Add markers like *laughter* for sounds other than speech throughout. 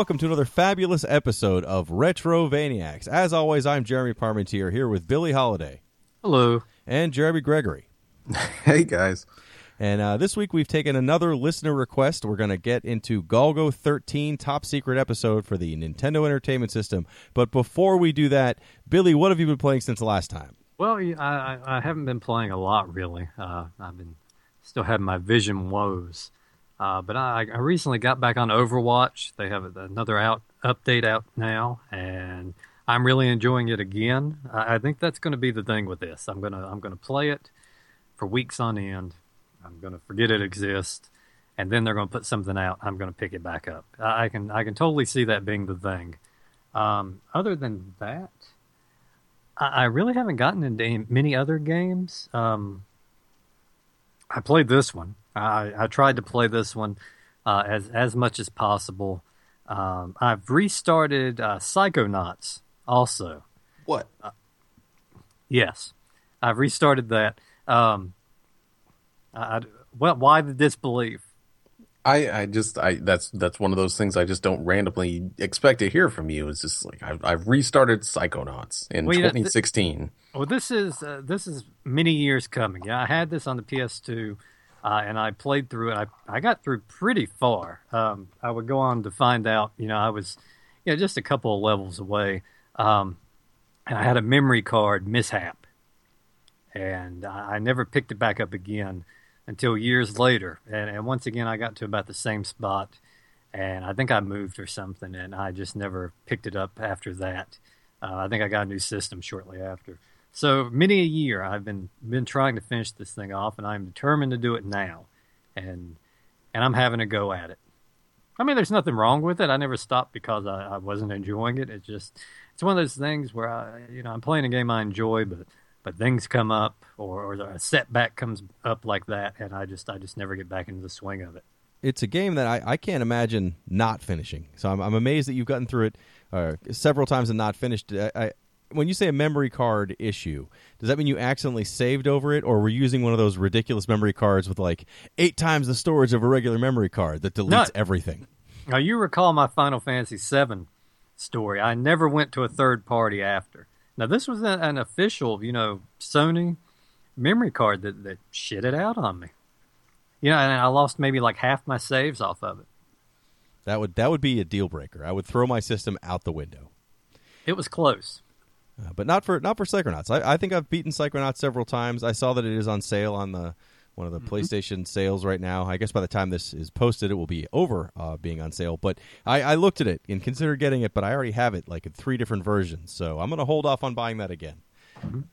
welcome to another fabulous episode of Retrovaniacs. As always, I'm Jeremy Parmentier here with Billy Holiday Hello. and Jeremy Gregory. *laughs* Hey guys. And uh, this week we've taken another listener request. We're going to get into Golgo 13 top secret episode for the Nintendo Entertainment System. But before we do that, Billy, what have you been playing since the last time? Well, I, I, I haven't been playing a lot really. Uh, I've been still having my vision woes. Uh, but I, I recently got back on Overwatch. They have another out update out now, and I'm really enjoying it again. I, I think that's going to be the thing with this. I'm gonna I'm gonna play it for weeks on end. I'm to forget it exists, and then they're to put something out. I'm to pick it back up. I, I can I can totally see that being the thing. Um, other than that, I, I really haven't gotten into many other games. Um, I played this one. I, I tried to play this one uh, as as much as possible. Um, I've restarted uh, Psychonauts also. What? Yes, I've restarted that. Um, I, I- well, why the disbelief? I, I just I that's that's one of those things I just don't randomly expect to hear from you. It's just like I've, I've restarted Psychonauts in Well, you know, th- 2016. Well, this is uh, this is many years coming. Yeah, I had this on the PS2, uh, and I played through it. I I got through pretty far. Um, I would go on to find out. You know, I was, you know, just a couple of levels away, um, and I had a memory card mishap, and I, I never picked it back up again until years later. And, and once again, I got to about the same spot, and I think I moved or something, and I just never picked it up after that. Uh, I think I got a new system shortly after. So many a year I've been been trying to finish this thing off, and I'm determined to do it now, and and I'm having a go at it. I mean, there's nothing wrong with it. I never stopped because I, I wasn't enjoying it. It's just it's one of those things where I you know I'm playing a game I enjoy, but but things come up or, or a setback comes up like that, and I just I just never get back into the swing of it. It's a game that I, I can't imagine not finishing. So I'm, I'm amazed that you've gotten through it uh, several times and not finished. I, I, when you say a memory card issue, does that mean you accidentally saved over it, or were you using one of those ridiculous memory cards with like eight times the storage of a regular memory card that deletes No. everything? Now you recall my Final Fantasy VII story. I never went to a third party after. Now this was an, official, you know, Sony memory card that that shit it out on me. You know, and I lost maybe like half my saves off of it. That would that would be a deal breaker. I would throw my system out the window. It was close. Uh, but not for not for Psychonauts. I, I think I've beaten Psychonauts several times. I saw that it is on sale on the one of the PlayStation sales right now. I guess by the time this is posted, it will be over uh, being on sale. But I, I looked at it and considered getting it, but I already have it like in three different versions, so I'm going to hold off on buying that again.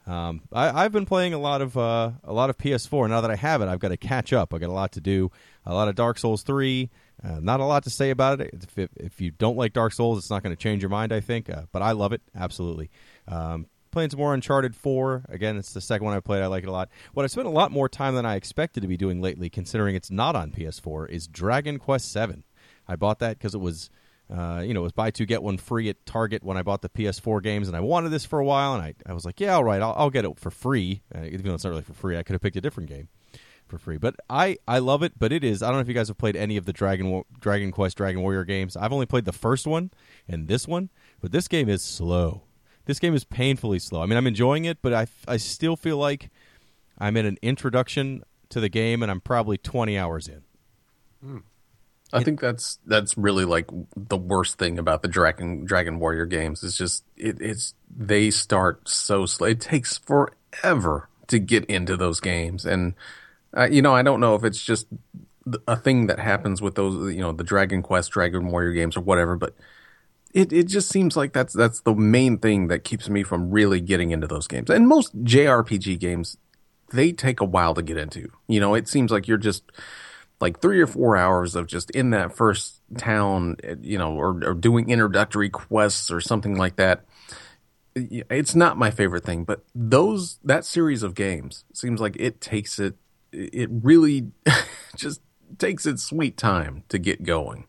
Um, I, I've been playing a lot of uh, a lot of PS4. Now that I have it, I've got to catch up. I got a lot to do. A lot of Dark Souls three. Uh, not a lot to say about it. If, if, if you don't like Dark Souls, it's not going to change your mind. I think, uh, but I love it absolutely. Um, playing some more Uncharted Four. Again, it's the second one I played. I like it a lot. What I spent a lot more time than I expected to be doing lately, considering it's not on PS4, is Dragon Quest Seven. I bought that because it was uh, you know, it was buy two get one free at Target when I bought the PS4 games, and I wanted this for a while, and I, I was like, yeah, all right, I'll, I'll get it for free. Uh, even though it's not really for free, I could have picked a different game for free. But I, I love it. But it is. I don't know if you guys have played any of the Dragon Dragon Quest Dragon Warrior games. I've only played the first one and this one, but this game is slow. This game is painfully slow. I mean, I'm enjoying it, but I, I still feel like I'm in an introduction to the game, and I'm probably 20 hours in. I think that's that's really like the worst thing about the Dragon Dragon Warrior games. It's just it, it's they start so slow. It takes forever to get into those games, and uh, you know I don't know if it's just a thing that happens with those you know the Dragon Quest, Dragon Warrior games or whatever, but. It, it just seems like that's that's the main thing that keeps me from really getting into those games. And most JRPG games, they take a while to get into. You know, it seems like you're just like three or four hours of just in that first town, you know, or, or doing introductory quests or something like that. It's not my favorite thing, but those that series of games seems like it takes it. It really *laughs* just takes its sweet time to get going.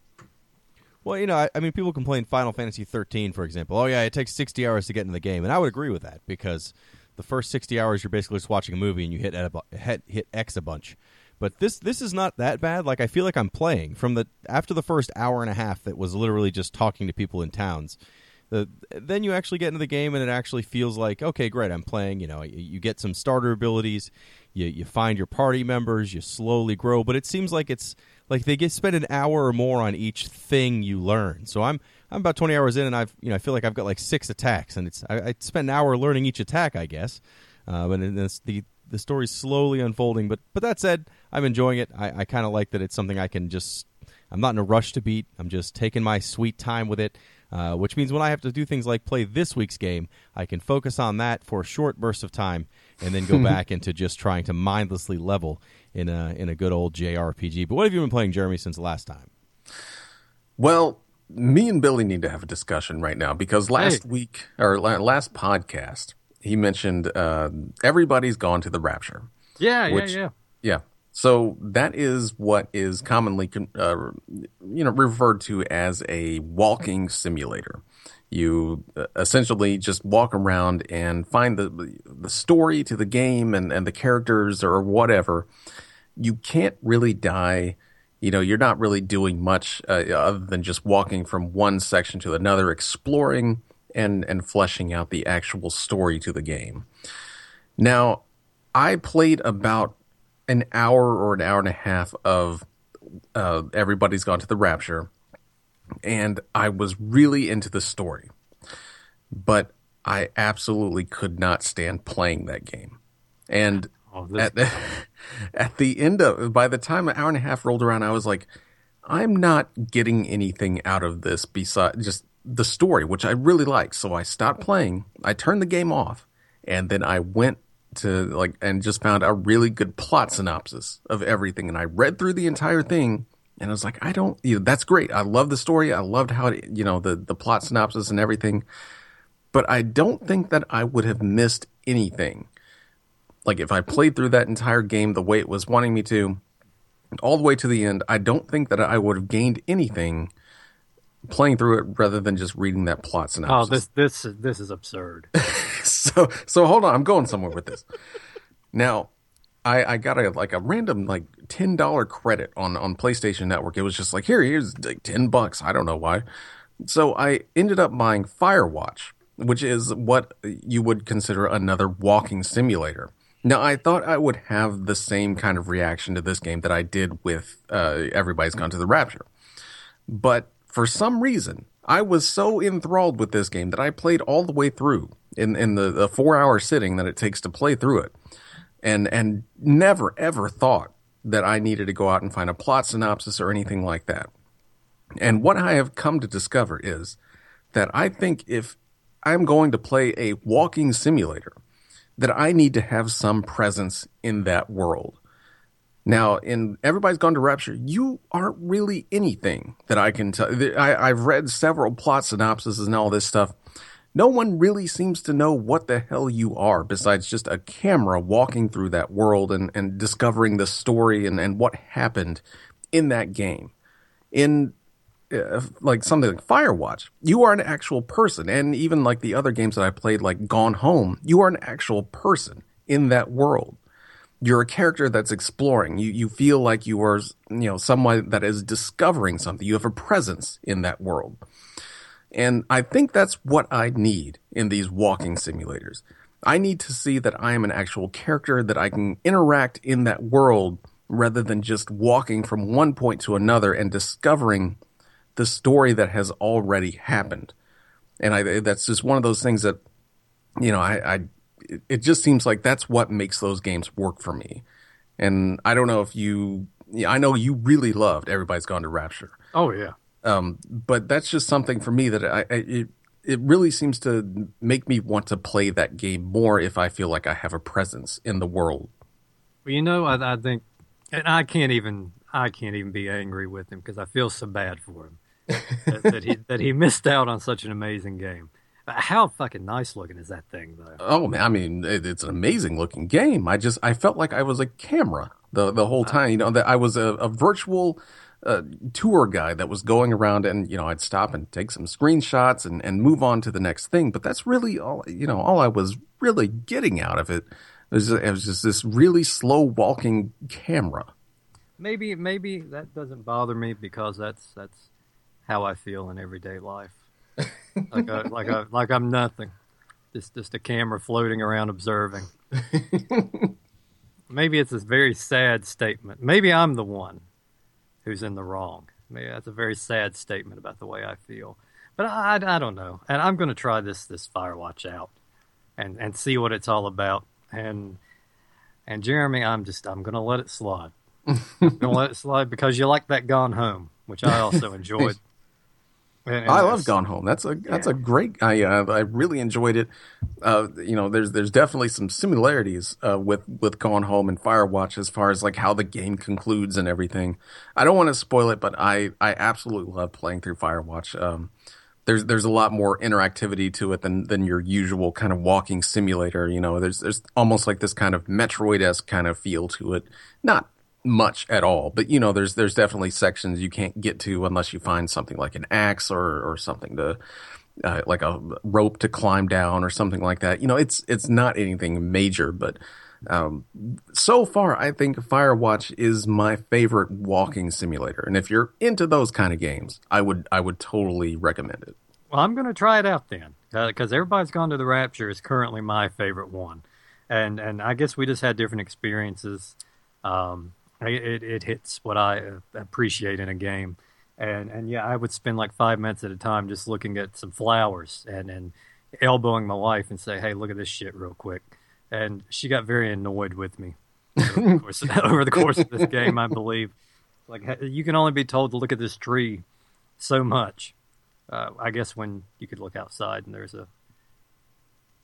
Well, you know, I, I, mean, people complain Final Fantasy 13, for example. Oh, yeah, it takes 60 hours to get into the game, and I would agree with that because the first 60 hours you're basically just watching a movie and you hit hit, hit X a bunch. But this this is not that bad. Like I feel like I'm playing from the after the first hour and a half that was literally just talking to people in towns. The, then you actually get into the game and it actually feels like okay, great, I'm playing. You know, you, you get some starter abilities, you you find your party members, you slowly grow. But it seems like it's like they get spend an hour or more on each thing you learn. So I'm I'm about 20 hours in, and I've you know I feel like I've got like six attacks, and it's I, I spend an hour learning each attack, I guess. Uh, but the the story's slowly unfolding. But but that said, I'm enjoying it. I, I kind of like that it's something I can just. I'm not in a rush to beat. I'm just taking my sweet time with it. Uh, which means when I have to do things like play this week's game, I can focus on that for a short burst of time and then go *laughs* back into just trying to mindlessly level in a in a good old JRPG. But what have you been playing, Jeremy, since the last time? Well, me and Billy need to have a discussion right now because last hey. week or last podcast he mentioned uh, everybody's gone to the rapture. Yeah, which, yeah, yeah, yeah. So that is what is commonly, uh, you know, referred to as a walking simulator. You uh, essentially just walk around and find the the story to the game and, and the characters or whatever. You can't really die. You know, you're not really doing much uh, other than just walking from one section to another, exploring and and fleshing out the actual story to the game. Now, I played about an hour or an hour and a half of uh, Everybody's Gone to the Rapture, and I was really into the story, but I absolutely could not stand playing that game. And oh, at the *laughs* at the end of by the time an hour and a half rolled around, I was like, I'm not getting anything out of this besides just the story, which I really like. So I stopped playing. I turned the game off, and then I went to like and just found a really good plot synopsis of everything. And I read through the entire thing, and I was like, I don't. You know, that's great. I love the story. I loved how it, you know the the plot synopsis and everything. But I don't think that I would have missed anything. Like if I played through that entire game the way it was wanting me to, all the way to the end, I don't think that I would have gained anything playing through it rather than just reading that plot synopsis. Oh, this this this is absurd. *laughs* so so hold on, I'm going somewhere with this. Now, I I got a like a random like ten dollar credit on on PlayStation Network. It was just like here here's like ten bucks. I don't know why. So I ended up buying Firewatch, which is what you would consider another walking simulator. Now, I thought I would have the same kind of reaction to this game that I did with uh, Everybody's Gone to the Rapture. But for some reason, I was so enthralled with this game that I played all the way through in, in the, the four hour sitting that it takes to play through it. And, and never ever thought that I needed to go out and find a plot synopsis or anything like that. And what I have come to discover is that I think if I'm going to play a walking simulator, that I need to have some presence in that world. Now, in Everybody's Gone to Rapture, you aren't really anything that I can tell. I, have read several plot synopses and all this stuff. No one really seems to know what the hell you are besides just a camera walking through that world and, and discovering the story and, and what happened in that game. In uh, like something like Firewatch, you are an actual person. And even like the other games that I played, like Gone Home, you are an actual person in that world you're a character that's exploring. You you feel like you are you know someone that is discovering something. You have a presence in that world. And I think that's what I need in these walking simulators. I need to see that I am an actual character that I can interact in that world rather than just walking from one point to another and discovering the story that has already happened. And I that's just one of those things that you know I, I it, just seems like that's what makes those games work for me. And I don't know if you, yeah, I know you really loved Everybody's Gone to Rapture. Oh yeah. Um, but that's just something for me that I, I it, it really seems to make me want to play that game more if I feel like I have a presence in the world. Well, you know, I, I think, and I can't even, I can't even be angry with him because I feel so bad for him *laughs* that, that, he that he missed out on such an amazing game. How fucking nice looking is that thing, though? Oh man, I mean, it, it's an amazing looking game. I just I felt like I was a camera the the whole time. You know that I was a, a virtual uh, tour guide that was going around, and you know I'd stop and take some screenshots and and move on to the next thing. But that's really all. You know, all I was really getting out of it was it was just this really slow walking camera. Maybe maybe that doesn't bother me because that's that's how I feel in everyday life. Like a, like a, like I'm nothing. Just just a camera floating around observing. *laughs* Maybe it's a very sad statement. Maybe I'm the one who's in the wrong. Maybe that's a very sad statement about the way I feel. But I, I, I don't know. And I'm going to try this this Firewatch out and and see what it's all about. And and Jeremy, I'm just I'm going to let it slide. I'm going to let it slide because you like that Gone Home, which I also *laughs* enjoyed. And- I love Gone Home. That's a that's a great. I uh, I really enjoyed it. Uh, you know, there's there's definitely some similarities uh, with with Gone Home and Firewatch as far as like how the game concludes and everything. I don't want to spoil it, but I I absolutely love playing through Firewatch. Um, there's there's a lot more interactivity to it than than your usual kind of walking simulator. You know, there's there's almost like this kind of Metroid esque kind of feel to it. Not much at all, but you know, there's there's definitely sections you can't get to unless you find something like an axe or or something to uh, like a rope to climb down or something like that. You know, it's it's not anything major, but um, so far I think Firewatch is my favorite walking simulator. And if you're into those kind of games, I would I would totally recommend it. Well, I'm going to try it out then, because everybody's gone to the Rapture is currently my favorite one, and and I guess we just had different experiences. Um, it, it it hits what I uh, appreciate in a game, and and yeah, I would spend like five minutes at a time just looking at some flowers and and elbowing my wife and say, hey, look at this shit real quick, and she got very annoyed with me over the course, *laughs* over the course of this game. I believe, like you can only be told to look at this tree so much uh, I guess when you could look outside and there's a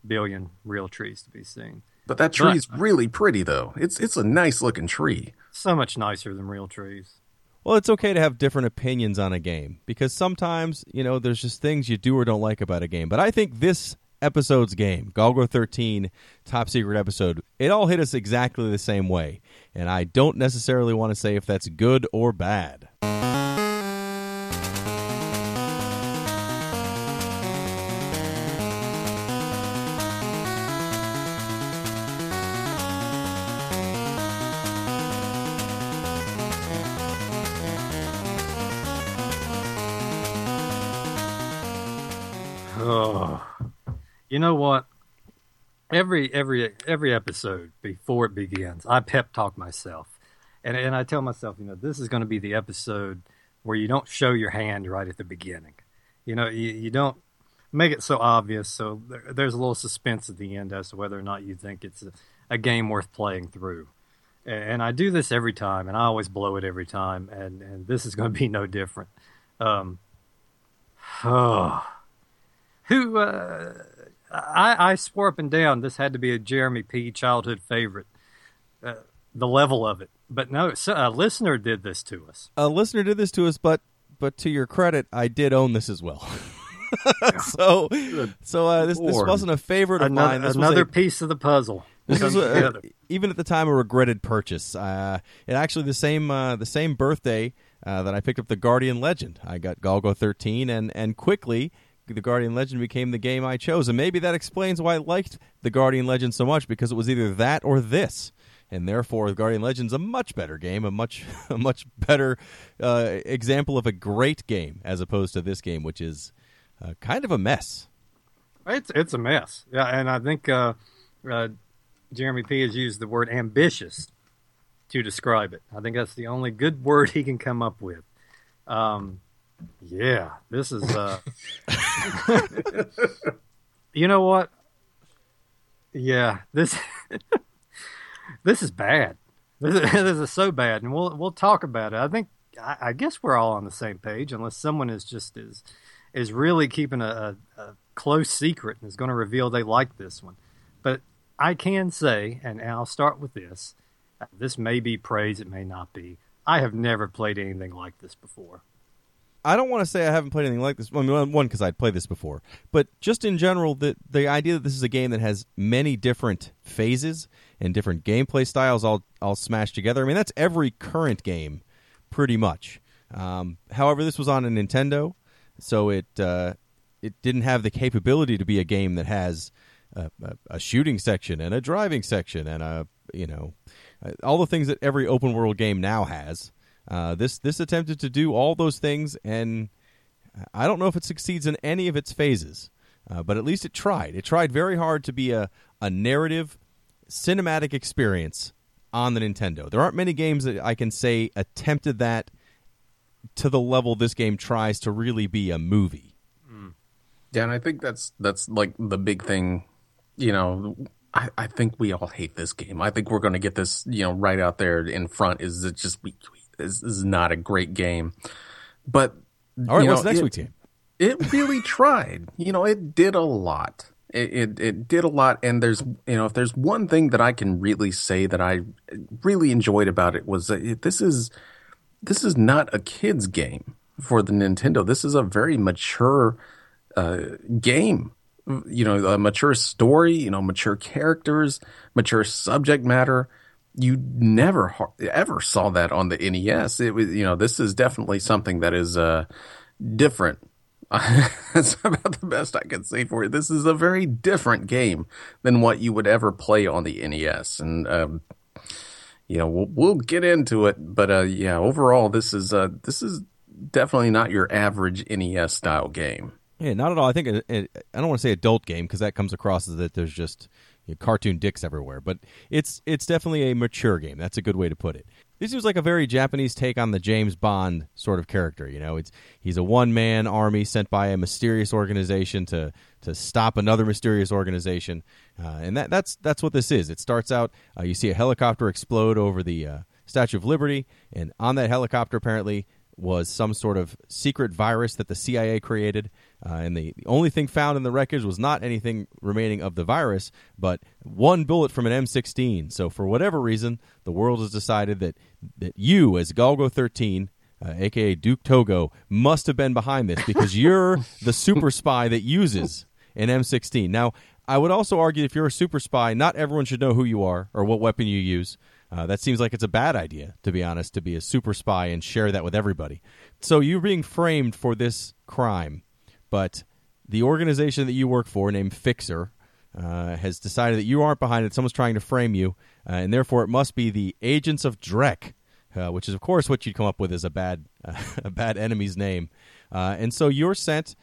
billion real trees to be seen. But that tree's really pretty though. It's it's a nice looking tree. So much nicer than real trees. Well, it's okay to have different opinions on a game because sometimes, you know, there's just things you do or don't like about a game. But I think this episode's game, Golgo 13 top secret episode, it all hit us exactly the same way. And I don't necessarily want to say if that's good or bad. Know what? Every every every episode before it begins, I pep talk myself, and and I tell myself, you know, this is going to be the episode where you don't show your hand right at the beginning. You know, you, you don't make it so obvious, so there, there's a little suspense at the end as to whether or not you think it's a, a game worth playing through. And, and I do this every time, and I always blow it every time, and and this is going to be no different. Um, oh *sighs* who uh, I, I swore up and down this had to be a Jeremy P. childhood favorite. Uh, the level of it, but no, so a listener did this to us. A listener did this to us, but but to your credit, I did own this as well. *laughs* so so uh, this this wasn't a favorite of Another, mine. This was another a- piece of the puzzle. This was a, even at the time a regretted purchase. Uh, and actually, the same uh, the same birthday uh, that I picked up the Guardian Legend, I got Golgo 13, and and quickly the Guardian Legend became the game I chose. And maybe that explains why I liked the Guardian Legend so much because it was either that or this. And therefore, the Guardian Legend's a much better game, a much *laughs* a much better uh, example of a great game as opposed to this game, which is uh, kind of a mess. It's it's a mess. Yeah, and I think uh, uh, Jeremy P has used the word ambitious to describe it. I think that's the only good word he can come up with. Um, yeah, this is. Uh, *laughs* you know what? Yeah, this *laughs* this is bad. This is, *laughs* this is so bad, and we'll we'll talk about it. I think I, I guess we're all on the same page, unless someone is just is is really keeping a, a, a close secret and is going to reveal they like this one. But I can say, and I'll start with this: uh, this may be praise, it may not be. I have never played anything like this before. I don't want to say I haven't played anything like this. I mean, one because I'd played this before, but just in general, the the idea that this is a game that has many different phases and different gameplay styles all all smashed together. I mean, that's every current game, pretty much. Um, however, this was on a Nintendo, so it uh, it didn't have the capability to be a game that has a, a, a shooting section and a driving section and a you know uh, all the things that every open world game now has. Uh, this this attempted to do all those things, and I don't know if it succeeds in any of its phases, uh, but at least it tried. It tried very hard to be a, a narrative, cinematic experience on the Nintendo. There aren't many games that I can say attempted that to the level this game tries to really be a movie. Yeah, and I think that's that's like the big thing. You know, I, I think we all hate this game. I think we're going to get this, you know, right out there in front. Is it just we, this is not a great game, but All right, you what's know, next it- week's game? it really tried. You know, it did a lot. It, it it did a lot, and there's you know if there's one thing that I can really say that I really enjoyed about it was that it, this is this is not a kids game for the Nintendo. This is a very mature uh, game. You know, a mature story. You know, mature characters, mature subject matter. You never ever saw that on the NES. It was you know this is definitely something that is uh, different. *laughs* That's about the best I can say for it. This is a very different game than what you would ever play on the NES, and um, you know we'll, we'll get into it. But uh, yeah, overall, this is uh, this is definitely not your average NES style game. Yeah, not at all. I think it, it, I don't want to say adult game because that comes across as that there's just you know, cartoon dicks everywhere. But it's it's definitely a mature game. That's a good way to put it. This was like a very Japanese take on the James Bond sort of character. You know, it's he's a one man army sent by a mysterious organization to to stop another mysterious organization, uh, and that that's that's what this is. It starts out uh, you see a helicopter explode over the uh, Statue of Liberty, and on that helicopter apparently was some sort of secret virus that the CIA created. Uh, and the, the only thing found in the wreckage was not anything remaining of the virus, but one bullet from an M16. So, for whatever reason, the world has decided that, that you, as Golgo 13, uh, aka Duke Togo, must have been behind this because *laughs* you're the super spy that uses an M16. Now, I would also argue if you're a super spy, not everyone should know who you are or what weapon you use. Uh, that seems like it's a bad idea, to be honest, to be a super spy and share that with everybody. So you're being framed for this crime, but the organization that you work for, named Fixer, uh, has decided that you aren't behind it. Someone's trying to frame you, uh, and therefore it must be the Agents of Drek, uh, which is, of course, what you'd come up with as a bad, *laughs* a bad enemy's name. Uh, and so you're sent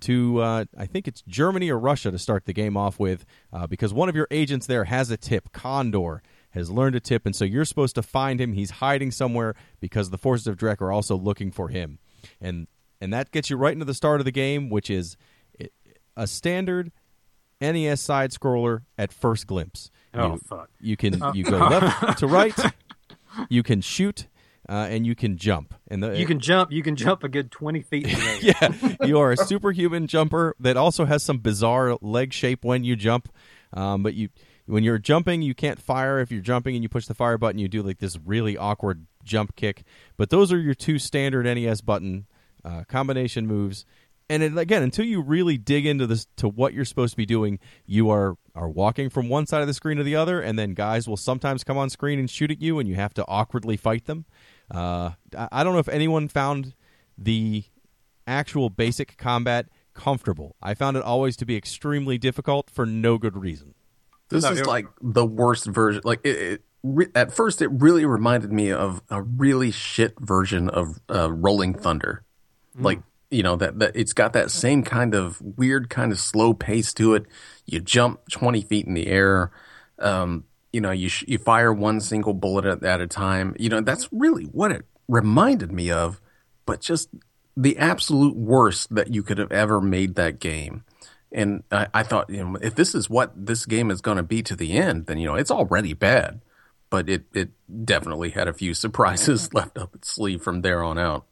to uh, I think it's Germany or Russia to start the game off with, uh, because one of your agents there has a tip. Condor has learned a tip, and so you're supposed to find him. He's hiding somewhere because the forces of Drek are also looking for him, and and that gets you right into the start of the game, which is a standard NES side scroller at first glimpse. Oh, you, fuck. You can *laughs* you go left to right, you can shoot, uh, and you can jump. And the, You can jump. You can jump a good twenty feet. In the *laughs* yeah, you are a superhuman jumper that also has some bizarre leg shape when you jump. Um, but you, when you're jumping, you can't fire. If you're jumping and you push the fire button, you do like this really awkward jump kick. But those are your two standard NES button uh, combination moves. And it, again, until you really dig into this to what you're supposed to be doing, you are are walking from one side of the screen to the other, and then guys will sometimes come on screen and shoot at you, and you have to awkwardly fight them. Uh, I I don't know if anyone found the actual basic combat comfortable. I found it always to be extremely difficult for no good reason. This No, is it- like the worst version. Like it, it re- at first, it really reminded me of a really shit version of uh, Rolling Thunder. Like you know that that it's got that same kind of weird, kind of slow pace to it. You jump twenty feet in the air. Um, you know, you sh- you fire one single bullet at, at a time. You know, that's really what it reminded me of. But just the absolute worst that you could have ever made that game. And I, I thought, you know, if this is what this game is going to be to the end, then you know it's already bad. But it it definitely had a few *laughs* surprises left up its sleeve from there on out.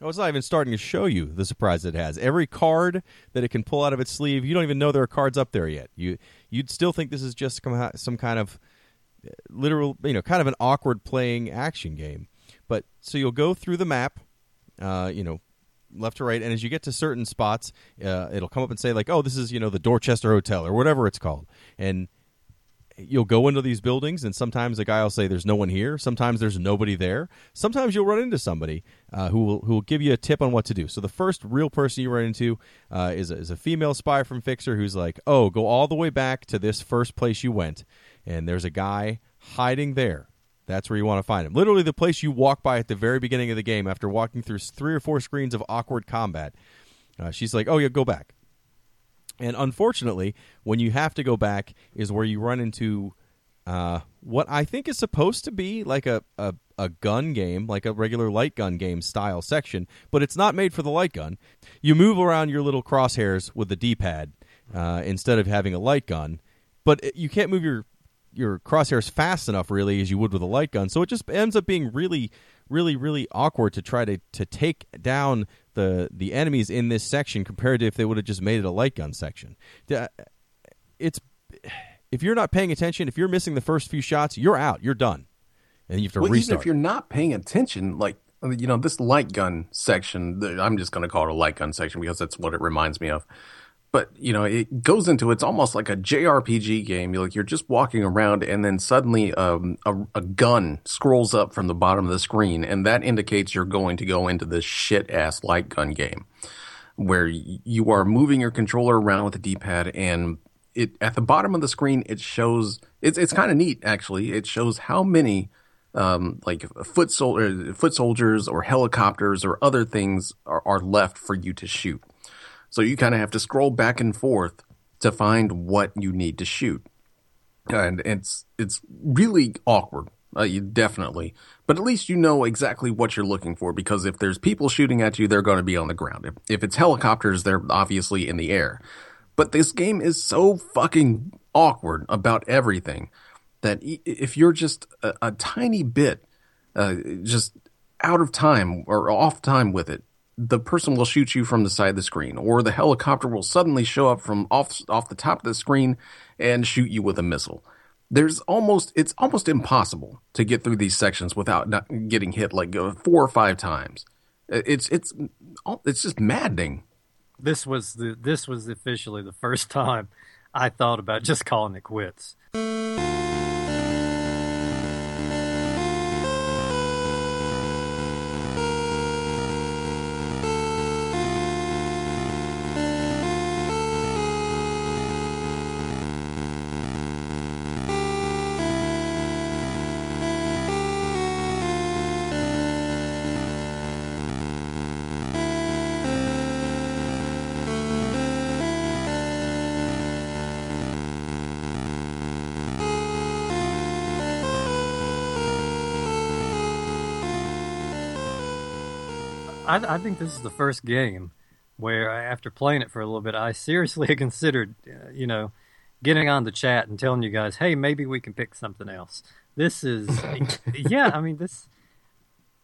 Oh, it's not even starting to show you the surprise it has. Every card that it can pull out of its sleeve, you don't even know there are cards up there yet. You you'd still think this is just some kind of uh, literal, you know, kind of an awkward playing action game. But so you'll go through the map, uh, you know, left to right, and as you get to certain spots, uh, it'll come up and say like, "Oh, this is you know the Dorchester Hotel or whatever it's called," and you'll go into these buildings, and sometimes the guy will say, "There's no one here." Sometimes there's nobody there. Sometimes you'll run into somebody uh, who will who will give you a tip on what to do. So the first real person you run into uh, is a, is a female spy from Fixer who's like, "Oh, go all the way back to this first place you went, and there's a guy hiding there." That's where you want to find him. Literally, the place you walk by at the very beginning of the game after walking through three or four screens of awkward combat. Uh, she's like, "Oh yeah, go back." And unfortunately, when you have to go back, is where you run into uh, what I think is supposed to be like a, a, a gun game, like a regular light gun game style section, but it's not made for the light gun. You move around your little crosshairs with the D pad uh, instead of having a light gun, but it- you can't move your your crosshairs fast enough, really, as you would with a light gun. So it just ends up being really, really, really awkward to try to, to take down the the enemies in this section compared to if they would have just made it a light gun section. Uh, it's if you're not paying attention, if you're missing the first few shots, you're out. You're done, and you have to Well, restart. even if you're not paying attention, like you know, this light gun section, I'm just going to call it a light gun section because that's what it reminds me of. But you know, it goes into it's almost like a JRPG game. You're like you're just walking around, and then suddenly um, a, a gun scrolls up from the bottom of the screen, and that indicates you're going to go into this shit ass light gun game where you are moving your controller around with the D-pad and it at the bottom of the screen it shows it's it's kind of neat actually it shows how many um, like foot sol- foot soldiers or helicopters or other things are, are left for you to shoot so you kind of have to scroll back and forth to find what you need to shoot. And it's it's really awkward uh, definitely. But at least you know exactly what you're looking for because if there's people shooting at you they're going to be on the ground. If, if it's helicopters they're obviously in the air. But this game is so fucking awkward about everything that if you're just a, a tiny bit uh, just out of time or off time with it, the person will shoot you from the side of the screen, or the helicopter will suddenly show up from off off the top of the screen and shoot you with a missile. There's almost it's almost impossible to get through these sections without not getting hit like uh, four or five times. It's it's it's just maddening. This was the this was officially the first *laughs* time I thought about just calling it quits. I, I think this is the first game where, after playing it for a little bit, I seriously *laughs* considered, uh, you know, getting on the chat and telling you guys, "Hey, maybe we can pick something else." This is, *laughs* yeah, I mean, this.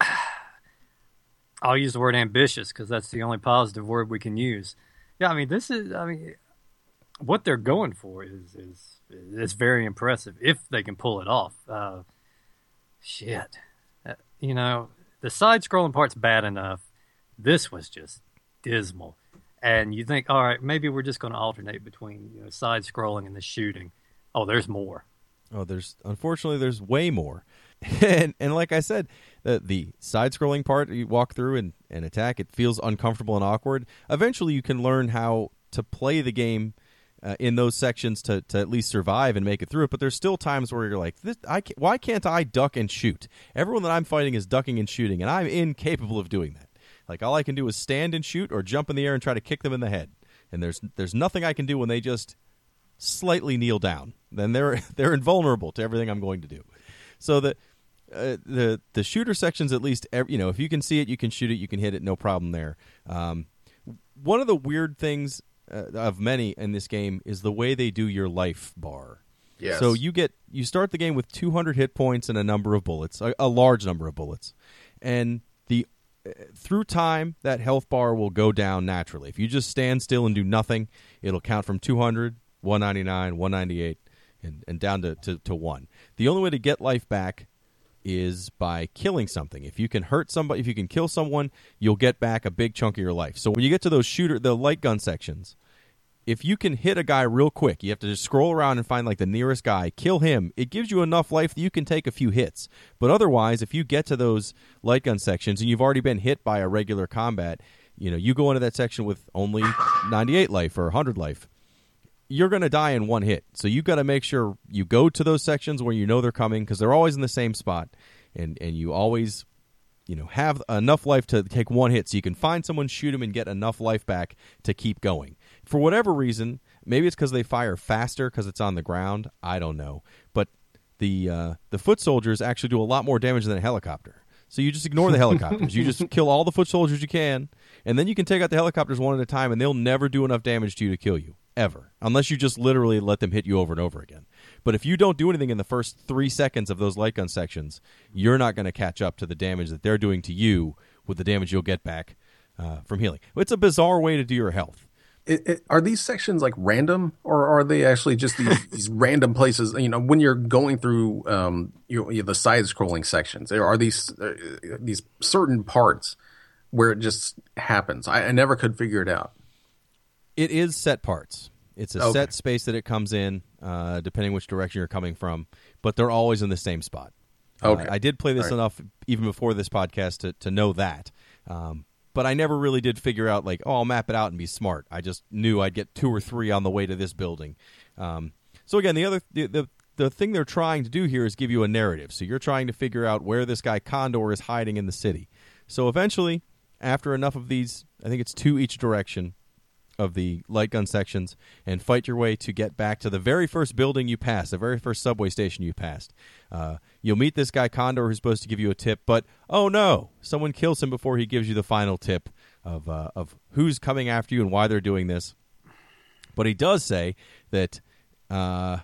*sighs* I'll use the word ambitious because that's the only positive word we can use. Yeah, I mean, this is, I mean, what they're going for is is is very impressive if they can pull it off. Uh, shit, Uh, you know, the side scrolling part's bad enough. This was just dismal. And you think, all right, maybe we're just going to alternate between you know, side scrolling and the shooting. Oh, there's more. Oh, there's unfortunately there's way more, *laughs* and and like I said, the the side scrolling part you walk through and, and attack it feels uncomfortable and awkward. Eventually, you can learn how to play the game uh, in those sections to to at least survive and make it through it. But there's still times where you're like, I can't, why can't I duck and shoot? Everyone that I'm fighting is ducking and shooting, and I'm incapable of doing that. Like all I can do is stand and shoot or jump in the air and try to kick them in the head. And there's there's nothing I can do when they just slightly kneel down, then they're *laughs* they're invulnerable to everything I'm going to do. So the uh, the the shooter sections at least you know if you can see it, you can shoot it, you can hit it, no problem there. Um, one of the weird things uh, of many in this game is the way they do your life bar. Yes. So you get you start the game with 200 hit points and a number of bullets, a, a large number of bullets, and through time that health bar will go down naturally. If you just stand still and do nothing, it'll count from 200, 199, 198, and, and down to, to, to one. The only way to get life back is by killing something. If you can hurt somebody, if you can kill someone, you'll get back a big chunk of your life. So when you get to those shooter, the light gun sections, if you can hit a guy real quick, you have to just scroll around and find like the nearest guy, kill him. It gives you enough life that you can take a few hits. But otherwise, if you get to those light gun sections and you've already been hit by a regular combat, you know, you go into that section with only 98 life or 100 life. You're going to die in one hit. So you've got to make sure you go to those sections where you know they're coming because they're always in the same spot and and you always you know have enough life to take one hit so you can find someone shoot him and get enough life back to keep going for whatever reason, maybe it's because they fire faster because it's on the ground. I don't know, but the uh, the foot soldiers actually do a lot more damage than a helicopter. So you just ignore the *laughs* helicopters. you just kill all the foot soldiers you can, and then you can take out the helicopters one at a time, and they'll never do enough damage to you to kill you ever, unless you just literally let them hit you over and over again. But if you don't do anything in the first three seconds of those light gun sections, you're not going to catch up to the damage that they're doing to you with the damage you'll get back uh, from healing. It's a bizarre way to do your health. It, it, are these sections like random, or are they actually just these, *laughs* these random places? You know, when you're going through um, you, you the side-scrolling sections, are these uh, these certain parts where it just happens? I, I, never could figure it out. It is set parts. It's a okay. set space that it comes in, uh, depending which direction you're coming from, but they're always in the same spot. Okay, uh, I did play this right. enough even before this podcast to to know that. Um, but I never really did figure out like, oh, I'll map it out and be smart. I just knew I'd get two or three on the way to this building. Um, so again, the other the, the the thing they're trying to do here is give you a narrative. So you're trying to figure out where this guy Condor is hiding in the city. So eventually, after enough of these, I think it's two each direction, of the light gun sections and fight your way to get back to the very first building you passed, the very first subway station you passed. Uh, you'll meet this guy Condor who's supposed to give you a tip, but oh no, someone kills him before he gives you the final tip of uh, of who's coming after you and why they're doing this. But he does say that uh,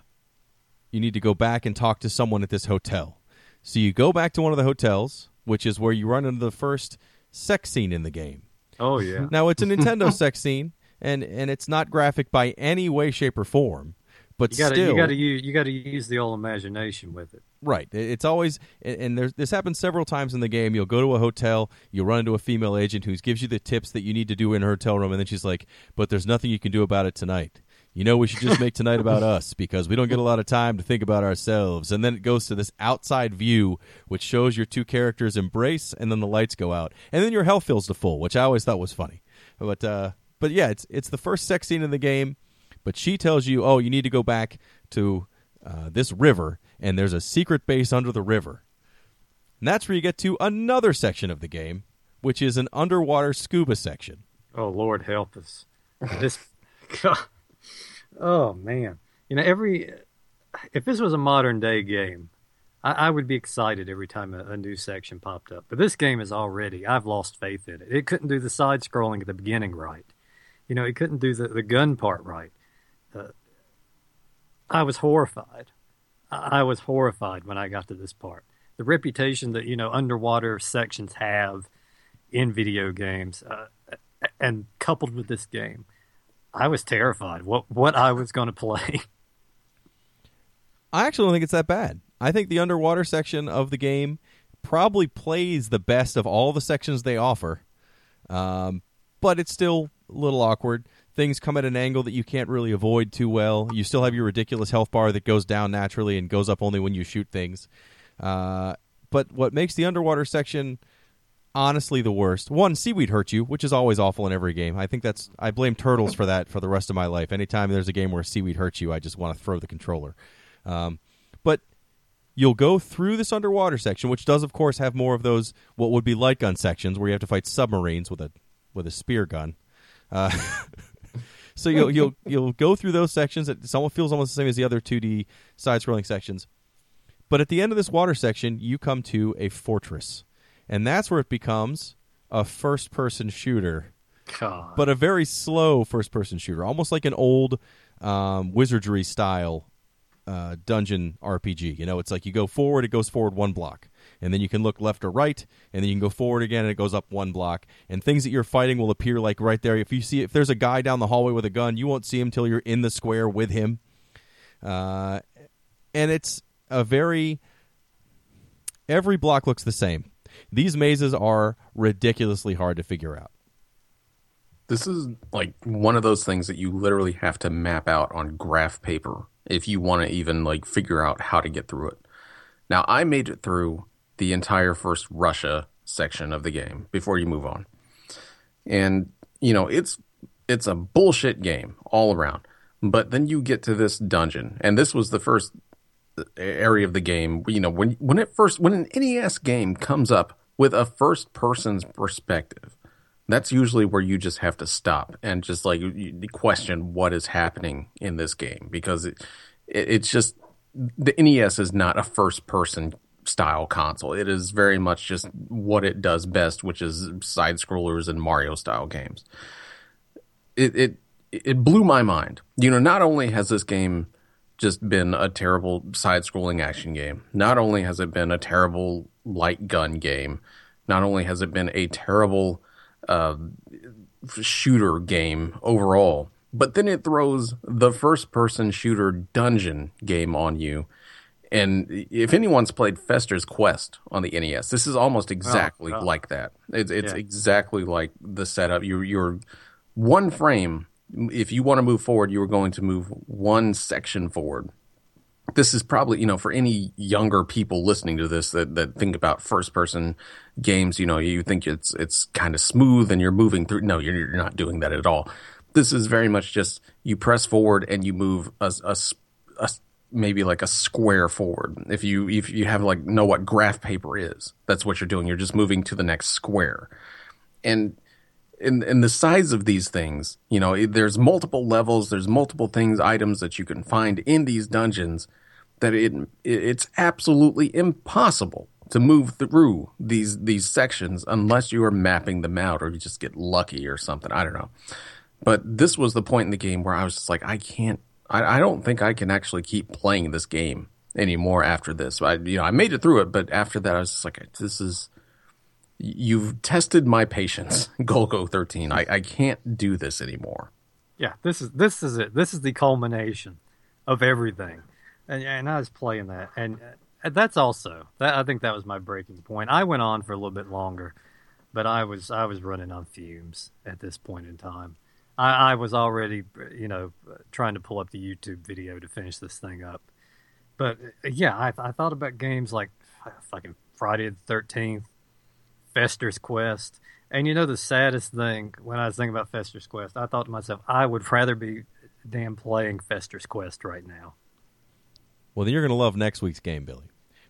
you need to go back and talk to someone at this hotel. So you go back to one of the hotels, which is where you run into the first sex scene in the game. Oh yeah. Now it's a Nintendo sex scene, and and it's not graphic by any way, shape, or form. But you gotta, still, you got to use you got to use the old imagination with it. Right. It's always and there's this happens several times in the game. You'll go to a hotel, you'll run into a female agent who gives you the tips that you need to do in her hotel room, and then she's like, "But there's nothing you can do about it tonight." You know, we should just make tonight about *laughs* us because we don't get a lot of time to think about ourselves. And then it goes to this outside view, which shows your two characters embrace, and then the lights go out, and then your health fills to full, which I always thought was funny. But uh, but yeah, it's it's the first sex scene in the game. But she tells you, oh, you need to go back to uh, this river, and there's a secret base under the river. And that's where you get to another section of the game, which is an underwater scuba section. Oh Lord, help us! *laughs* this, God. oh man, you know every if this was a modern day game, I, I would be excited every time a, a, new section popped up. But this game is already I've lost faith in it. It couldn't do the side scrolling at the beginning right. You know, he couldn't do the, the gun part right. Uh, I was horrified. I, was horrified when I got to this part. The reputation that, you know, underwater sections have in video games, uh, and coupled with this game, I was terrified what what I was going to play. *laughs* I actually don't think it's that bad. I think the underwater section of the game probably plays the best of all the sections they offer, um, but it's still a little awkward. Things come at an angle that you can't really avoid too well. You still have your ridiculous health bar that goes down naturally and goes up only when you shoot things. Uh, but what makes the underwater section honestly the worst one seaweed hurts you which is always awful in every game i think that's i blame turtles for that for the rest of my life anytime there's a game where seaweed hurts you i just want to throw the controller um, but you'll go through this underwater section which does of course have more of those what would be light gun sections where you have to fight submarines with a with a spear gun uh, *laughs* so you'll you'll you'll go through those sections. It almost feels almost the same as the other 2D side-scrolling sections. But at the end of this water section, you come to a fortress, and that's where it becomes a first-person shooter. God. But a very slow first-person shooter, almost like an old um, wizardry style uh, dungeon RPG. You know, it's like you go forward, it goes forward one block and then you can look left or right, and then you can go forward again, and it goes up one block. And things that you're fighting will appear like right there. If you see if there's a guy down the hallway with a gun, you won't see him till you're in the square with him. Uh, and it's a very every block looks the same. These mazes are ridiculously hard to figure out. This is like one of those things that you literally have to map out on graph paper if you want to even like figure out how to get through it. Now, I made it through the entire first Russia section of the game before you move on. And, you know, it's it's a bullshit game all around. But then you get to this dungeon, and this was the first area of the game. You know, when when it first when an NES game comes up with a first person's perspective, that's usually where you just have to stop and just like question what is happening in this game because it, it, it's just the NES is not a first person style console. It is very much just what it does best, which is side scrollers and Mario style games. It it it blew my mind. You know, not only has this game just been a terrible side scrolling action game, not only has it been a terrible light gun game, not only has it been a terrible uh, shooter game overall, but then it throws the first person shooter dungeon game on you. And if anyone's played Fester's Quest on the NES, this is almost oh, exactly oh. like that. It's, it's Yeah. exactly like the setup. You're, you're one frame. If you want to move forward, you are going to move one section forward this is probably you know for any younger people listening to this that, that think about first person games you know you think it's it's kind of smooth and you're moving through no you're, you're not doing that at all this is very much just you press forward and you move a, a s- a s- maybe like a square forward if you if you have like know what graph paper is that's what you're doing you're just moving to the next square and in in the size of these things, you know, there's multiple levels, there's multiple things, items that you can find in these dungeons that it, it it's absolutely impossible to move through these these sections unless you are mapping them out or you just get lucky or something. I don't know. But this was the point in the game where I was just like, I can't. I, I don't think I can actually keep playing this game anymore after this. I you know I made it through it, but after that I was just like, this is you've tested my patience, *laughs* Golgo 13. I, I can't do this anymore. Yeah, this is this is it. This is the culmination of everything, and and I was playing that, and that's also that. I think that was my breaking point. I went on for a little bit longer, but I was I was running on fumes at this point in time. I, I was already you know trying to pull up the YouTube video to finish this thing up, but yeah, I, I thought about games like fucking Friday the Thirteenth, Fester's Quest. And you know the saddest thing when I was thinking about Fester's Quest, I thought to myself, I would rather be damn playing Fester's Quest right now. Well, then you're going to love next week's game, Billy.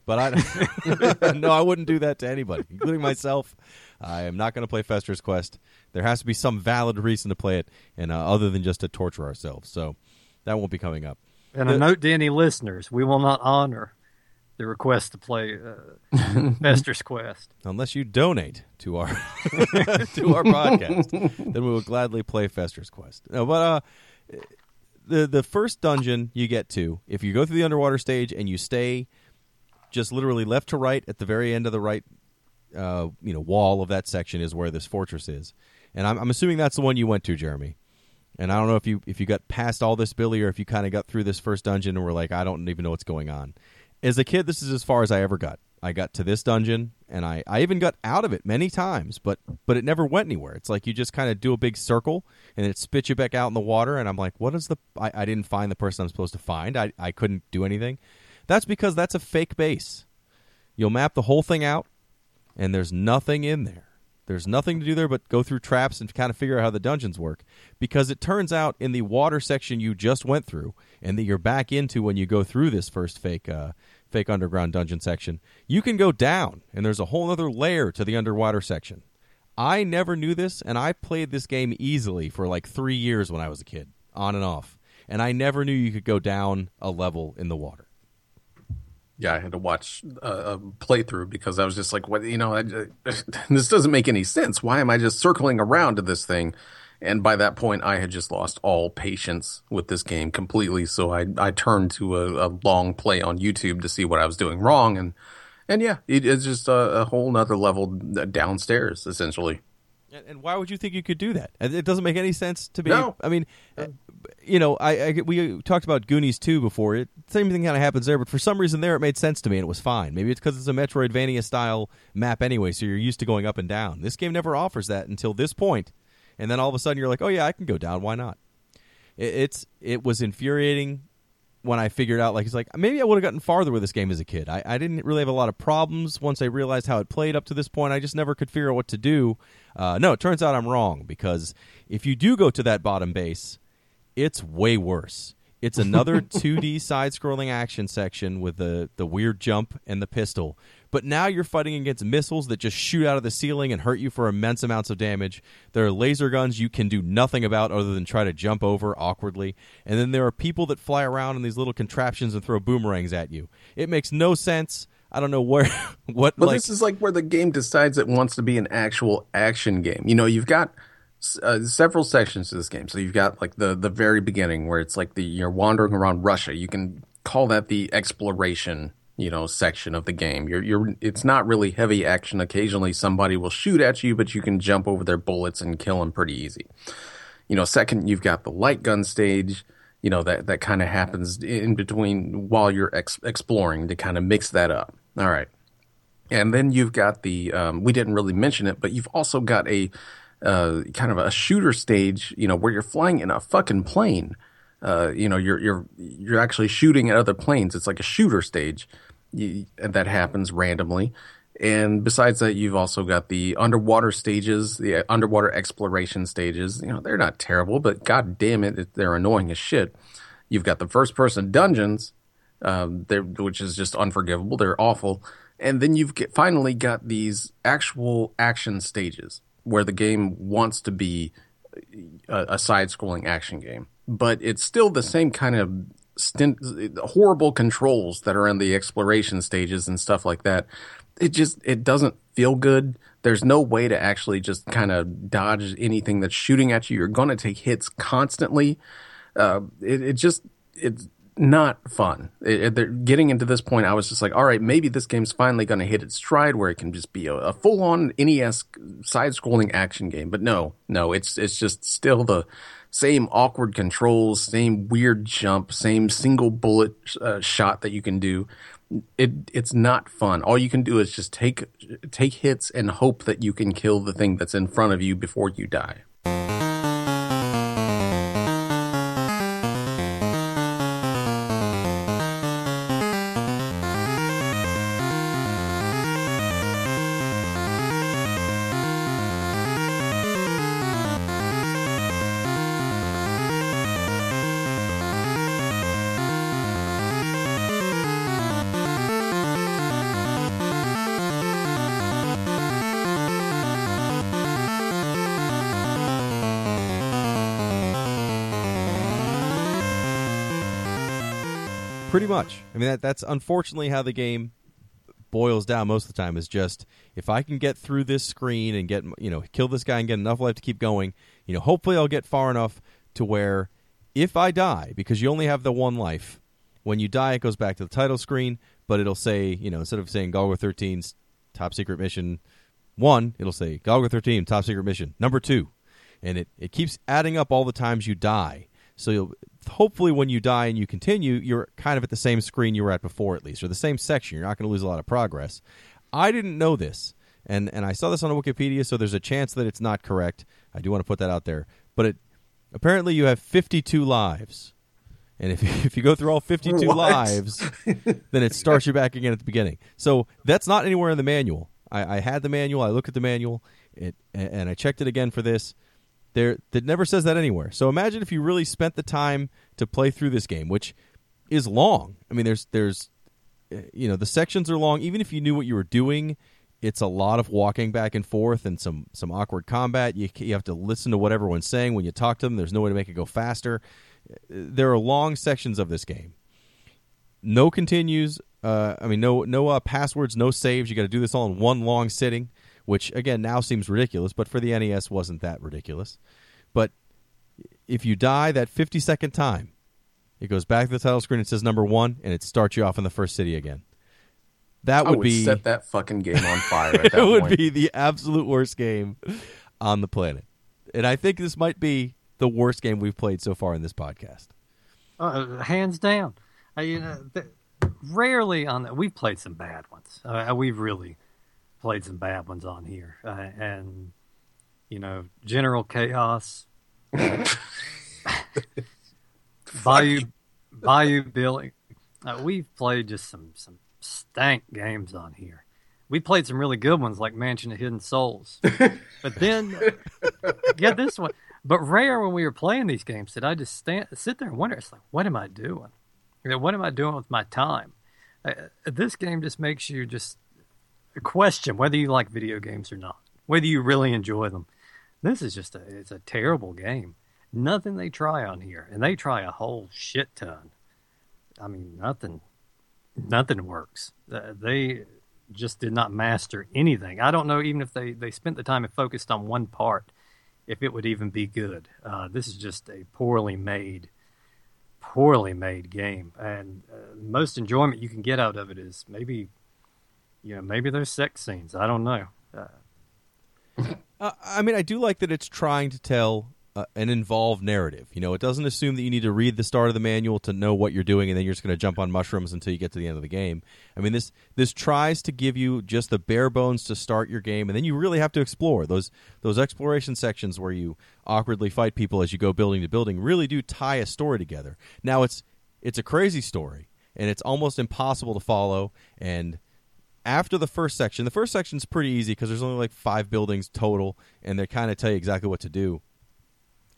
But I *laughs* no, I wouldn't do that to anybody, including myself. I am not going to play Fester's Quest. There has to be some valid reason to play it, and uh, other than just to torture ourselves. So that won't be coming up. And a note to any listeners: we will not honor the request to play uh, *laughs* Fester's Quest. unless you donate to our *laughs* to our podcast, then we will gladly play Fester's Quest. No, but uh, the the first dungeon you get to, if you go through the underwater stage and you stay just literally left to right at the very end of the right, uh, you know, wall of that section is where this fortress is, and I'm, I'm assuming that's the one you went to, Jeremy. And I don't know if you if you got past all this, Billy, or if you kind of got through this first dungeon and were like, I don't even know what's going on. As a kid, this is as far as I ever got. I got to this dungeon, and I, I even got out of it many times, but but it never went anywhere. It's like you just kind of do a big circle, and it spits you back out in the water. And I'm like, what is the? I, I didn't find the person I'm supposed to find. I I couldn't do anything. That's because that's a fake base. You'll map the whole thing out, and there's nothing in there. There's nothing to do there but go through traps and kind of figure out how the dungeons work. Because it turns out in the water section you just went through, and that you're back into when you go through this first fake uh, fake underground dungeon section, you can go down, and there's a whole other layer to the underwater section. I never knew this, and I played this game easily for like three years when I was a kid, on and off. And I never knew you could go down a level in the water. Yeah, I had to watch a, a playthrough because I was just like, what, you know, I, *laughs* this doesn't make any sense. Why am I just circling around to this thing? And by that point, I had just lost all patience with this game completely. So I, I turned to a, a long play on YouTube to see what I was doing wrong. And, and yeah, it, it's just a, a whole nother level downstairs, essentially. And, why would you think you could do that? It doesn't make any sense to me. No. I mean, you know, I, I we talked about Goonies 2 before. It same thing kind of happens there, but for some reason there it made sense to me and it was fine. Maybe it's because it's a Metroidvania style map anyway, so you're used to going up and down. This game never offers that until this point, and then all of a sudden you're like, oh yeah, I can go down. Why not? It, it's it was infuriating when I figured out like it's like maybe I would have gotten farther with this game as a kid. I, I didn't really have a lot of problems once I realized how it played up to this point. I just never could figure out what to do. Uh, no, it turns out I'm wrong because if you do go to that bottom base, it's way worse. It's another *laughs* 2D side-scrolling action section with the the weird jump and the pistol. But now you're fighting against missiles that just shoot out of the ceiling and hurt you for immense amounts of damage. There are laser guns you can do nothing about other than try to jump over awkwardly. And then there are people that fly around in these little contraptions and throw boomerangs at you. It makes no sense. I don't know where *laughs* what But like this is like where the game decides it wants to be an actual action game. You know, you've got uh, several sections to this game. So you've got like the the very beginning where it's like the you're wandering around Russia. You can call that the exploration, you know, section of the game. You're you're it's not really heavy action. Occasionally somebody will shoot at you, but you can jump over their bullets and kill them pretty easy. You know, second you've got the light gun stage. You know that that kind of happens in between while you're ex- exploring to kind of mix that up. All right. And then you've got the um, we didn't really mention it, but you've also got a uh, kind of a shooter stage, you know, where you're flying in a fucking plane. Uh, you know, you're you're you're actually shooting at other planes. It's like a shooter stage you, that happens randomly. And besides that, you've also got the underwater stages, the underwater exploration stages. You know, they're not terrible, but god damn it, they're annoying as shit. You've got the first person dungeons, um, which is just unforgivable. They're awful. And then you've get, finally got these actual action stages where the game wants to be a, a side-scrolling action game, but it's still the same kind of stint, horrible controls that are in the exploration stages and stuff like that. It just it doesn't feel good. There's no way to actually just kind of dodge anything that's shooting at you. You're going to take hits constantly. Uh, it, it just it's not fun. It, it, getting into this point, I was just like, all right, maybe this game's finally going to hit its stride where it can just be a, a full on NES side scrolling action game. But no, no, it's it's just still the same awkward controls, same weird jump, same single bullet uh, shot that you can do. It it's not fun. All you can do is just take take hits and hope that you can kill the thing that's in front of you before you die. Much. I mean, that that's unfortunately how the game boils down most of the time. Is just if I can get through this screen and get you know kill this guy and get enough life to keep going, you know, hopefully I'll get far enough to where if I die because you only have the one life, when you die it goes back to the title screen, but it'll say you know instead of saying Golgo 13's top secret mission one, it'll say Golgo 13 top secret mission number two, and it it keeps adding up all the times you die. So you'll hopefully when you die and you continue, you're kind of at the same screen you were at before, at least, or the same section. You're not going to lose a lot of progress. I didn't know this, and and I saw this on Wikipedia, so there's a chance that it's not correct. I do want to put that out there, but it apparently you have 52 lives, and if *laughs* if you go through all 52 What? lives, then it starts you back again at the beginning. So that's not anywhere in the manual. I, I had the manual. I looked at the manual, it and and I checked it again for this. There, that never says that anywhere. So imagine if you really spent the time to play through this game, which is long. I mean, there's there's uh, you know the sections are long. Even if you knew what you were doing, it's a lot of walking back and forth and some some awkward combat. You you have to listen to what everyone's saying when you talk to them. There's no way to make it go faster. There are long sections of this game. No continues. Uh, I mean, no no uh, passwords, no saves. You got to do this all in one long sitting, which again now seems ridiculous, but for the NES wasn't that ridiculous. But if you die that 50 second time, it goes back to the title screen. It says number one, and it starts you off in the first city again. That I would, would be set that fucking game on fire. At *laughs* it that would point. be the absolute worst game on the planet. And I think this might be the worst game we've played so far in this podcast. Uh, hands down. Uh, you know, th- rarely on that. we've played some bad ones. Uh, we've really played some bad ones on here, uh, and you know, General Chaos, *laughs* Bayou, Bayou Billy. Uh, we've played just some some stank games on here. We played some really good ones like Mansion of Hidden Souls, *laughs* but then get this one. But rare when we were playing these games did I just stand sit there and wonder. It's like, what am I doing? You know, what am I doing with my time? Uh, this game just makes you just question whether you like video games or not, whether you really enjoy them. This is just a it's a terrible game. Nothing they try on here, and they try a whole shit ton. I mean, nothing, nothing works. Uh, they just did not master anything. I don't know even if they they spent the time and focused on one part, if it would even be good. Uh, this is just a poorly made, poorly made game, and uh, most enjoyment you can get out of it is maybe, you know, maybe there's sex scenes. I don't know. Uh, *laughs* I mean, I do like that it's trying to tell uh, an involved narrative. You know, it doesn't assume that you need to read the start of the manual to know what you're doing, and then you're just going to jump on mushrooms until you get to the end of the game. I mean, this this tries to give you just the bare bones to start your game, and then you really have to explore those those exploration sections where you awkwardly fight people as you go building to building. Really do tie a story together. Now it's it's a crazy story, and it's almost impossible to follow, and after the first section, the first section's pretty easy because there's only like five buildings total, and they kind of tell you exactly what to do.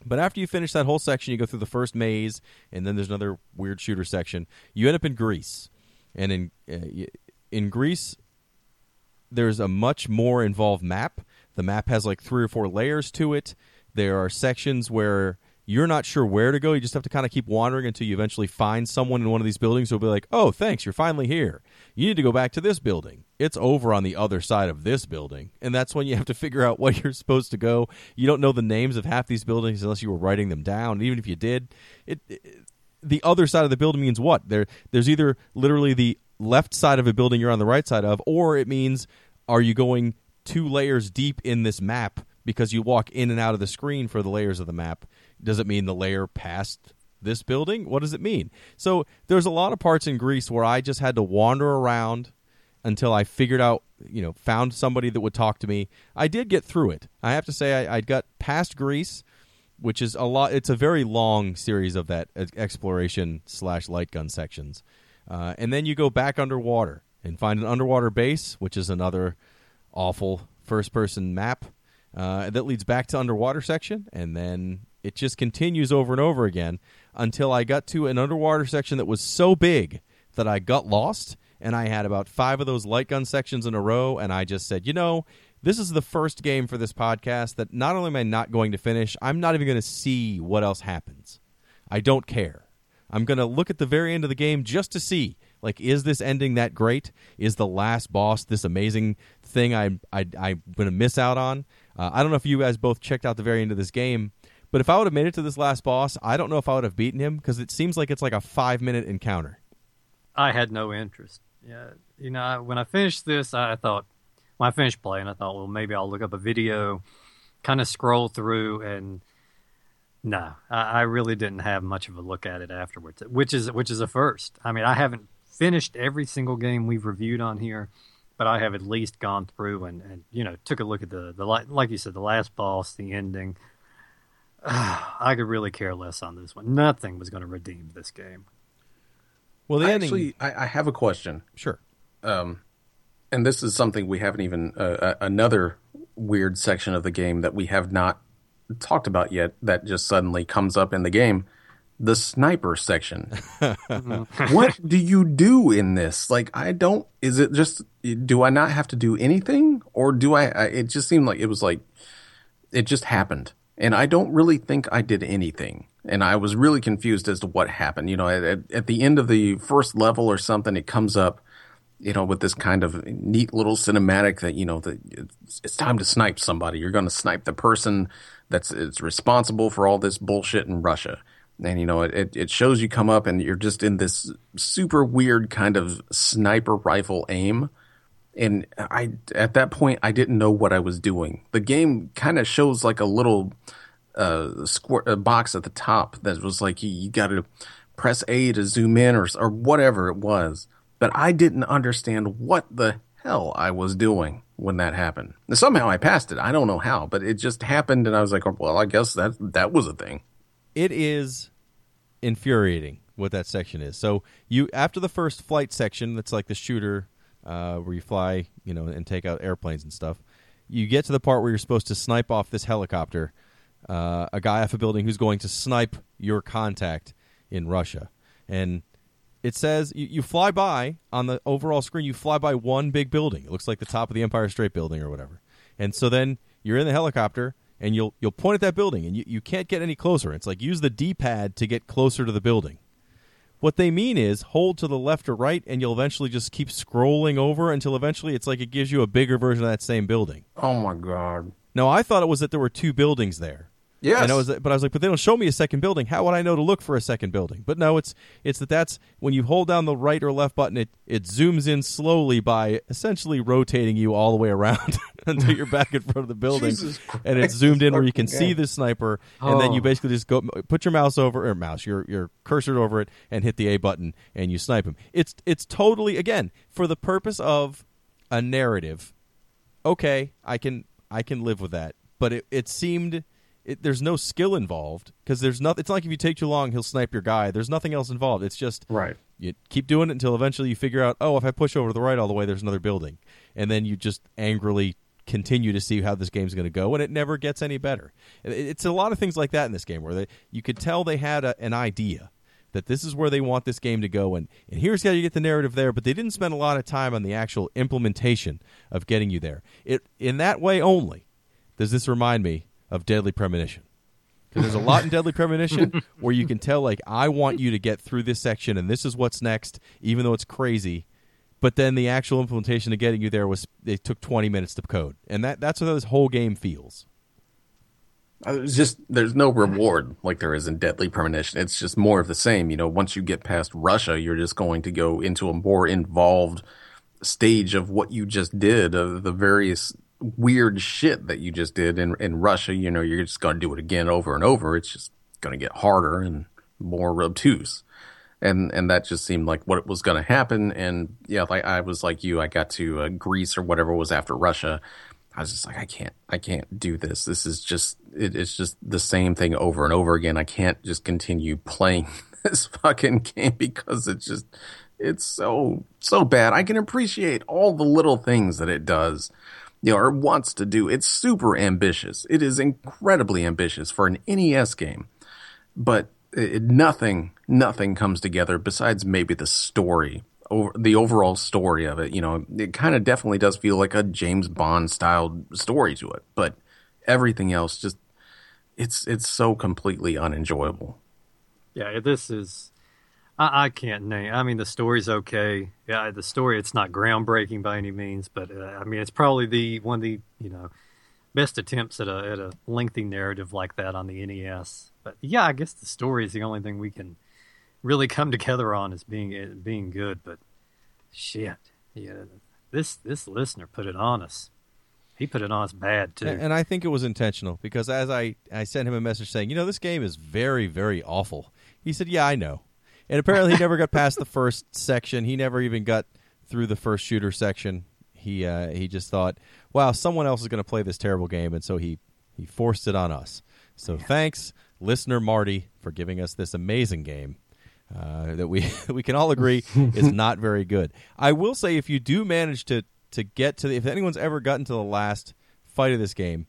But after you finish that whole section, you go through the first maze, and then there's another weird shooter section. You end up in Greece, and in uh, in Greece, there's a much more involved map. The map has like three or four layers to it. There are sections where you're not sure where to go. You just have to kind of keep wandering until you eventually find someone in one of these buildings who'll be like, "Oh, thanks, you're finally here. You need to go back to this building. It's over on the other side of this building." And that's when you have to figure out *laughs* where you're supposed to go. You don't know the names of half these buildings unless you were writing them down. And even if you did, it, it the other side of the building means what? There there's either literally the left side of a building you're on the right side of, or it means are you going two layers deep in this map because you walk in and out of the screen for the layers of the map does it mean the layer past this building? What does it mean? So there's a lot of parts in Greece where I just had to wander around until I figured out, you know, found somebody that would talk to me. I did get through it. I have to say, I, I got past Greece, which is a lot. It's a very long series of that exploration slash light gun sections, uh, and then you go back underwater and find an underwater base, which is another awful first person map uh, that leads back to underwater section, and then it just continues over and over again until I got to an underwater section that was so big that I got lost. And I had about five of those light gun sections in a row. And I just said, you know, this is the first game for this podcast that not only am I not going to finish, I'm not even going to see what else happens. I don't care. I'm going to look at the very end of the game just to see like is this ending that great is the last boss this amazing thing I, I, i'm going to miss out on uh, i don't know if you guys both checked out the very end of this game but if I would have made it to this last boss, I don't know if I would have beaten him because it seems like it's like a five minute encounter. I had no interest. Yeah, you know, when I finished this, I thought when I finished playing, I thought, well, maybe I'll look up a video, kind of scroll through, and no, I, I really didn't have much of a look at it afterwards, which is which is a first. I mean, I haven't finished every single game we've reviewed on here, but I have at least gone through and, and you know took a look at the the like you said the last boss, the ending, *sighs* I could really care less on this one. Nothing was going to redeem this game. Well, the I ending. Actually, I, I have a question. Sure. Um, and this is something we haven't even uh, uh, another weird section of the game that we have not talked about yet. That just suddenly comes up in the game. The sniper section. *laughs* what do you do in this? Like, I don't. Is it just? Do I not have to do anything, or do I? I it just seemed like it was like it just happened and I don't really think I did anything. And I was really confused as to what happened. You know, at, at the end of the first level or something, it comes up, you know, with this kind of neat little cinematic that you know that it's, it's time to snipe somebody. You're going to snipe the person that's it's responsible for all this bullshit in Russia. And you know, it it shows you come up and you're just in this super weird kind of sniper rifle aim and I at that point I didn't know what I was doing. The game kind of shows like a little uh, square a box at the top that was like you, you got to press A to zoom in or or whatever it was. But I didn't understand what the hell I was doing. when that happened. And somehow I passed it. I don't know how, but it just happened, and I was like, oh, well, I guess that that was a thing. it is infuriating what that section is. So you after the first flight section, that's like the shooter uh, where you fly, you know, and take out airplanes and stuff. You get to the part where you're supposed to snipe off this helicopter, uh, a guy off a building who's going to snipe your contact in Russia, and it says you, you fly by on the overall screen. You fly by one big building. It looks like the top of the Empire State Building or whatever. And so then you're in the helicopter and you'll you'll point at that building and you, you can't get any closer. It's like use the D pad to get closer to the building. What they mean is hold to the left or right and you'll eventually just keep scrolling over until eventually it's like it gives you a bigger version of that same building. Oh my god! No, I thought it was that there were two buildings there. Yes, And I was, but I was like, but they don't show me a second building. How would I know to look for a second building? But no, it's it's that that's when you hold down the right or left button, it it zooms in slowly by essentially rotating you all the way around *laughs* until you're back in front of the building, and it's zoomed in where you can see the sniper, and then you Oh. basically just go put your mouse over or mouse your your cursor over it and hit the A button and you snipe him. It's it's totally again for the purpose of a narrative okay, I can I can live with that. But it it seemed it, there's no skill involved because there's nothing. It's not like if you take too long, he'll snipe your guy. There's nothing else involved. It's just Right. You keep doing it until eventually you figure out, oh, if I push over to the right all the way, there's another building, and then you just angrily continue to see how this game's going to go, and it never gets any better. It- It's a lot of things like that in this game where they you could tell they had a, an idea that this is where they want this game to go, and, and here's how you get the narrative there, but they didn't spend a lot of time on the actual implementation of getting you there. It in that way only does this remind me of Deadly Premonition. Because there's a lot in Deadly Premonition *laughs* where you can tell, like, I want you to get through this section, and this is what's next, even though it's crazy. But then the actual implementation of getting you there was it took 20 minutes to code, and that that's how this whole game feels. Uh, It's just there's no reward like there is in Deadly Premonition. It's just more of the same. You know, once you get past Russia, you're just going to go into a more involved stage of what you just did, of the various weird shit that you just did in in Russia. You know, you're just going to do it again over and over. It's just going to get harder and more obtuse. And and that just seemed like what was going to happen. And yeah, like I was like you, I got to uh, Greece or whatever was after Russia. I was just like, I can't, I can't do this. This is just, it, it's just the same thing over and over again. I can't just continue playing *laughs* this fucking game because it's just, it's so, so bad. I can appreciate all the little things that it does, you know, or wants to do. It's super ambitious. It is incredibly ambitious for an NES game, but it, nothing, nothing comes together besides maybe the story over the overall story of it, you know, it kind of definitely does feel like a James Bond style story to it, but everything else just it's it's so completely unenjoyable. Yeah, this is. I, I can't name. I mean, the story's okay. Yeah, the story it's not groundbreaking by any means, but uh, I mean, it's probably the one of the you know best attempts at a at a lengthy narrative like that on the NES. But yeah, I guess the story is the only thing we can really come *laughs* together on as being uh, being good. But shit, yeah, this this listener put it on us. He put it on us bad too. And, and I think it was intentional because as I, I sent him a message saying, you know, this game is very, very awful. He said, yeah, I know. And apparently he never got past the first section. He never even got through the first shooter section. He uh, he just thought, wow, someone else is going to play this terrible game, and so he he forced it on us. So thanks, listener Marty, for giving us this amazing game uh, that we *laughs* we can all agree is *laughs* not very good. I will say, if you do manage to to get to the, if anyone's ever gotten to the last fight of this game,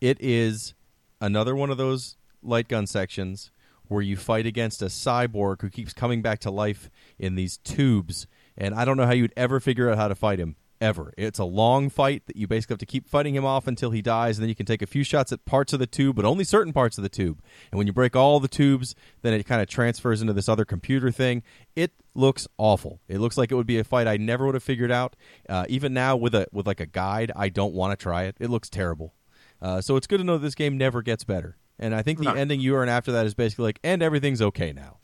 it is another one of those light gun sections where you fight against a cyborg who keeps coming back to life in these tubes, and I don't know how you'd ever figure out how to fight him. Ever. It's a long fight that you basically have to keep fighting him off until he dies, and then you can take a few shots at parts of the tube, but only certain parts of the tube. And when you break all the tubes, then it kind of transfers into this other computer thing. It looks awful. It looks like it would be a fight I never would have figured out. Uh, even now, with a with like a guide, I don't want to try it. It looks terrible. Uh, so it's good to know this game never gets better. And I think the No. ending you earn after that is basically like, and everything's okay now.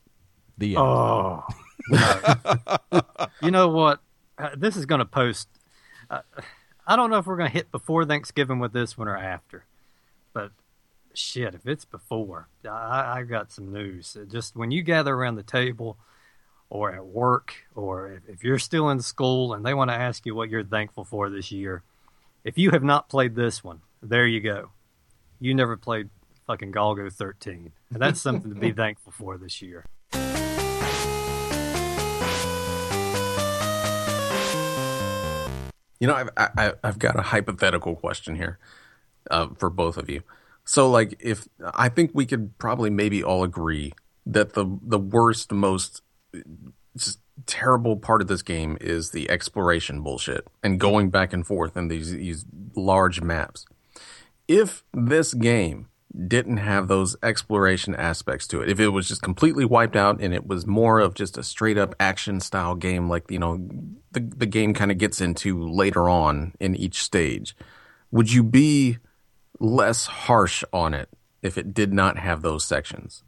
The end. Oh, no. *laughs* you know what? Uh, this is going to post. Uh, I don't know if we're going to hit before Thanksgiving with this one or after, but shit, if it's before, I, I got some news. Just when you gather around the table, or at work, or if, if you're still in school and they want to ask you what you're thankful for this year, if you have not played this one, there you go. You never played fucking Golgo 13. And that's something to be *laughs* thankful for this year. You know, I've I, I've got a hypothetical question here uh, for both of you. So, like, if I think we could probably maybe all agree that the the worst, most just terrible part of this game is the exploration bullshit and going back and forth in these these large maps. If this game didn't have those exploration aspects to it. If it was just completely wiped out and it was more of just a straight up action style game, like, you know, the, the game kind of gets into later on in each stage, would you be less harsh on it if it did not have those sections?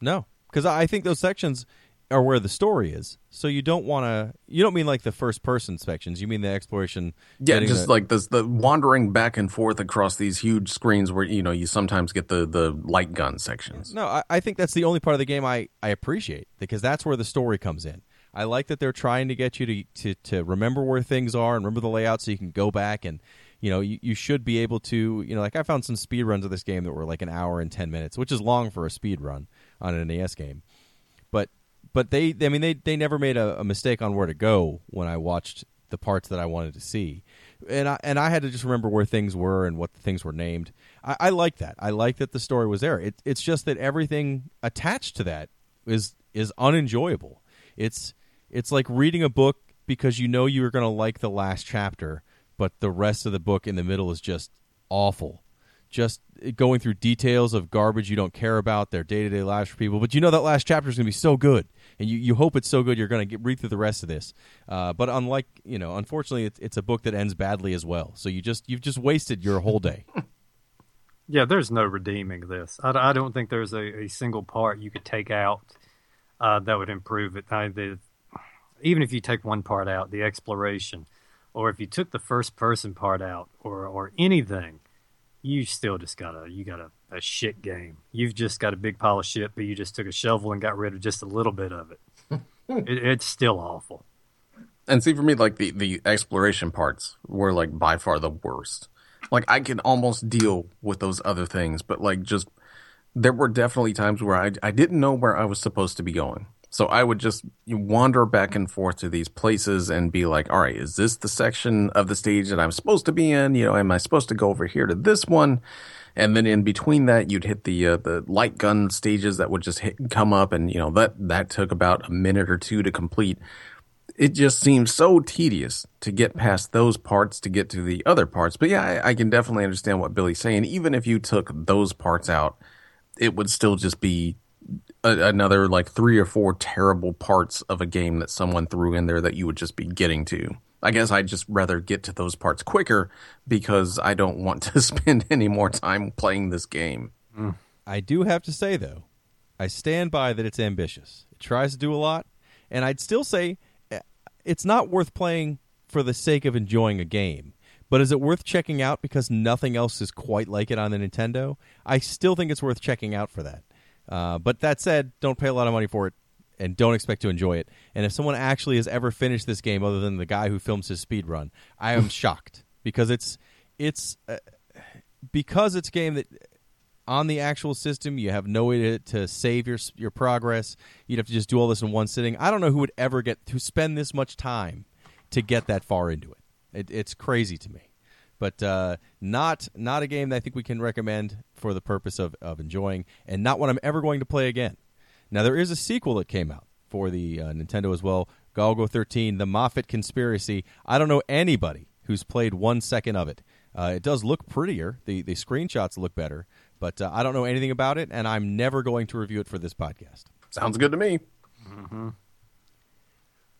No, because I think those sections are where the story is. So you don't want to. You don't mean like the first person sections. You mean the exploration. Yeah, just the- like this, the wandering back and forth across these huge screens where you know you sometimes get the the light gun sections. No, I, I think that's the only part of the game I, I appreciate because that's where the story comes in. I like that they're trying to get you to, to, to remember where things are and remember the layout so you can go back and you know you, you should be able to you know like I found some speed runs of this game that were like an hour and ten minutes, which is long for a speed run on an NES game. But but they I mean they they never made a, a mistake on where to go when I watched the parts that I wanted to see, and I and I had to just remember where things were and what the things were named. I, I like that. I like that the story was there. It, it's just that everything attached to that is is unenjoyable. It's it's like reading a book because you know you're going to like the last chapter, but the rest of the book in the middle is just awful. Just going through details of garbage you don't care about their day to day lives for people, but you know that last chapter is going to be so good, and you, you hope it's so good you're going to read through the rest of this. Uh, but unlike you know, unfortunately, it's, it's a book that ends badly as well. So you just you've just wasted your whole day. *laughs* Yeah, there's no redeeming this. I, I don't think there's a, a single part you could take out uh, that would improve it. I, the, even if you take one part out, the exploration, or if you took the first person part out, or or anything, you still just gotta you got a, a shit game. You've just got a big pile of shit, but you just took a shovel and got rid of just a little bit of it. *laughs* it it's still awful. And see, for me, like the the exploration parts were like by far the worst. Like I could almost deal with those other things, but like just there were definitely times where I I didn't know where I was supposed to be going. So I would just wander back and forth to these places and be like, all right, is this the section of the stage that I'm supposed to be in? You know, am I supposed to go over here to this one? And then in between that, you'd hit the uh, the light gun stages that would just hit, come up, and you know that that took about a minute or two to complete. It just seems so tedious to get past those parts to get to the other parts. But yeah, I, I can definitely understand what Billy's saying. Even if you took those parts out, it would still just be a, another like three or four terrible parts of a game that someone threw in there that you would just be getting to. I guess I'd just rather get to those parts quicker because I don't want to *laughs* spend any more time playing this game. I do have to say though, I stand by that it's ambitious. It tries to do a lot, and I'd still say eh, it's not worth playing for the sake of enjoying a game. But is it worth checking out because nothing else is quite like it on the Nintendo? I still think it's worth checking out for that. Uh, but that said, don't pay a lot of money for it and don't expect to enjoy it. And if someone actually has ever finished this game other than the guy who films his speed run, I am *laughs* shocked because it's it's uh, because it's a game that on the actual system you have no way to, to save your your progress. You'd have to just do all this in one sitting. I don't know who would ever get to spend this much time to get that far into it. it it's crazy to me. But uh, not not a game that I think we can recommend for the purpose of, of enjoying, and not one I'm ever going to play again. Now there is a sequel that came out for the uh, Nintendo as well, Golgo 13, The Mafat Conspiracy. I don't know anybody who's played one second of it. Uh, it does look prettier. The the screenshots look better, but uh, I don't know anything about it, and I'm never going to review it for this podcast. Sounds good to me.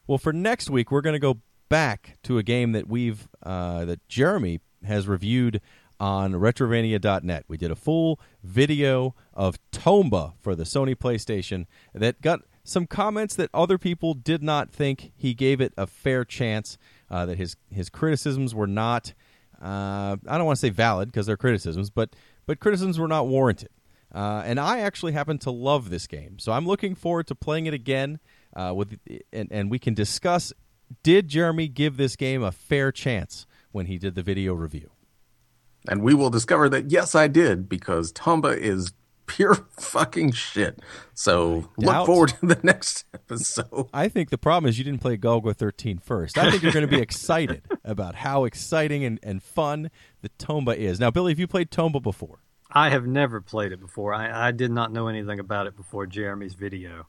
Well, for next week, we're going to go back to a game that we've uh, that Jeremy has reviewed on Retrovania.net. We did a full video of Tomba for the Sony PlayStation that got some comments that other people did not think he gave it a fair chance. Uh, that his his criticisms were not. Uh, I don't want to say valid because they're criticisms, but but criticisms were not warranted. Uh, and I actually happen to love this game, so I'm looking forward to playing it again. Uh, with and and we can discuss: Did Jeremy give this game a fair chance when he did the video review. And we will discover that yes, I did because Tomba is pure *laughs* fucking shit. So look doubt- forward to the *laughs* next episode. I think the problem is you didn't play Golgo 13 first. I think you're going to be *laughs* excited about how exciting and, and fun the Tomba is. Now, Billy, have you played Tomba before? I have never played it before. I, I did not know anything about it before Jeremy's video.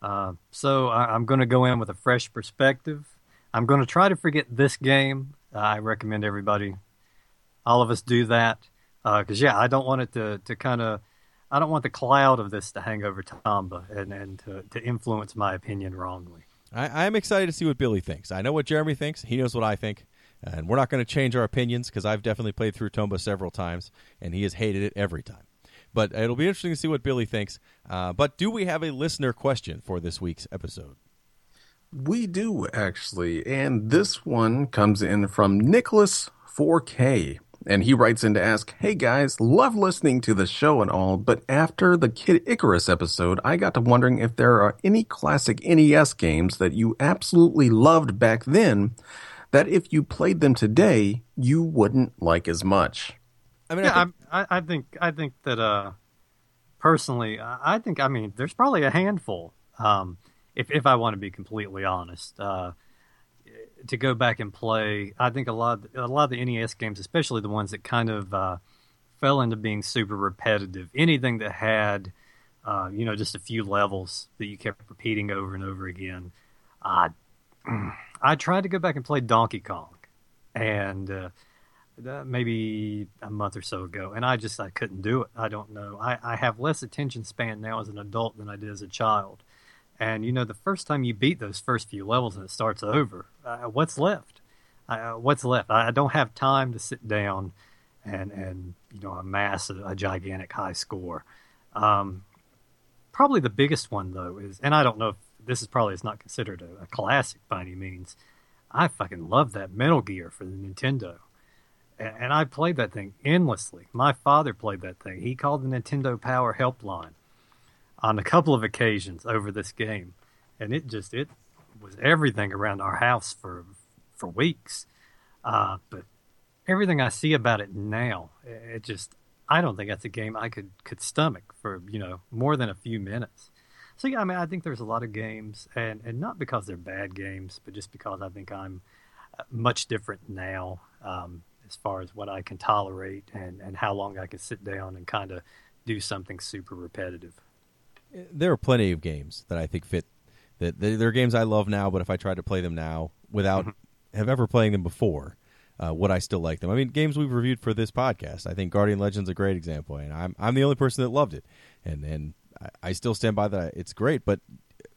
Uh, so I, I'm going to go in with a fresh perspective. I'm going to try to forget this game. I recommend everybody, all of us, do that. Because, yeah, I don't want it to, to kind of, I don't want the cloud of this to hang over Tomba and, and to, to influence my opinion wrongly. I, I'm excited to see what Billy thinks. I know what Jeremy thinks. He knows what I think. And we're not going to change our opinions because I've definitely played through Tomba several times, and he has hated it every time. But it'll be interesting to see what Billy thinks. Uh, but do we have a listener question for this week's episode? We do actually, and this one comes in from Nicholas 4K. And he writes in to ask, Hey guys, love listening to the show and all, but after the Kid Icarus episode, I got to wondering if there are any classic NES games that you absolutely loved back then that if you played them today, you wouldn't like as much. I mean, Yeah, I think, I, I, I think I think that uh, personally, I I think I mean there's probably a handful. Um, if if I want to be completely honest, uh, to go back and play, I think a lot a lot of the NES games, especially the ones that kind of uh, fell into being super repetitive. Anything that had uh, you know just a few levels that you kept repeating over and over again. I *clears throat* I tried to go back and play Donkey Kong, and uh, maybe a month or so ago, and I just I couldn't do it. I don't know. I, I have less attention span now as an adult than I did as a child. And you know, the first time you beat those first few levels and it starts over, uh, what's left? Uh, what's left? I, don't have time to sit down and and you know amass a, a gigantic high score. Um, probably the biggest one though is, and I don't know if this is probably it's not considered a, a classic by any means. I fucking love that Metal Gear for the Nintendo and I played that thing endlessly. My father played that thing. He called the Nintendo Power Helpline on a couple of occasions over this game, and it just it was everything around our house for for weeks. Uh, but everything I see about it now, it just I don't think that's a game I could could stomach for you know more than a few minutes. So yeah, I mean I think there's a lot of games, and and not because they're bad games, but just because I think I'm uh, much different now um, as far as what I can tolerate and and how long I can sit down and kind of do something super repetitive. There are plenty of games that I think fit. That they- they're games I love now, but if I tried to play them now without have ever playing them before, uh, would I still like them? I mean, games we've reviewed for this podcast. I think Guardian Legends a great example, and I'm I'm the only person that loved it, and and I, I still stand by that. It's great, but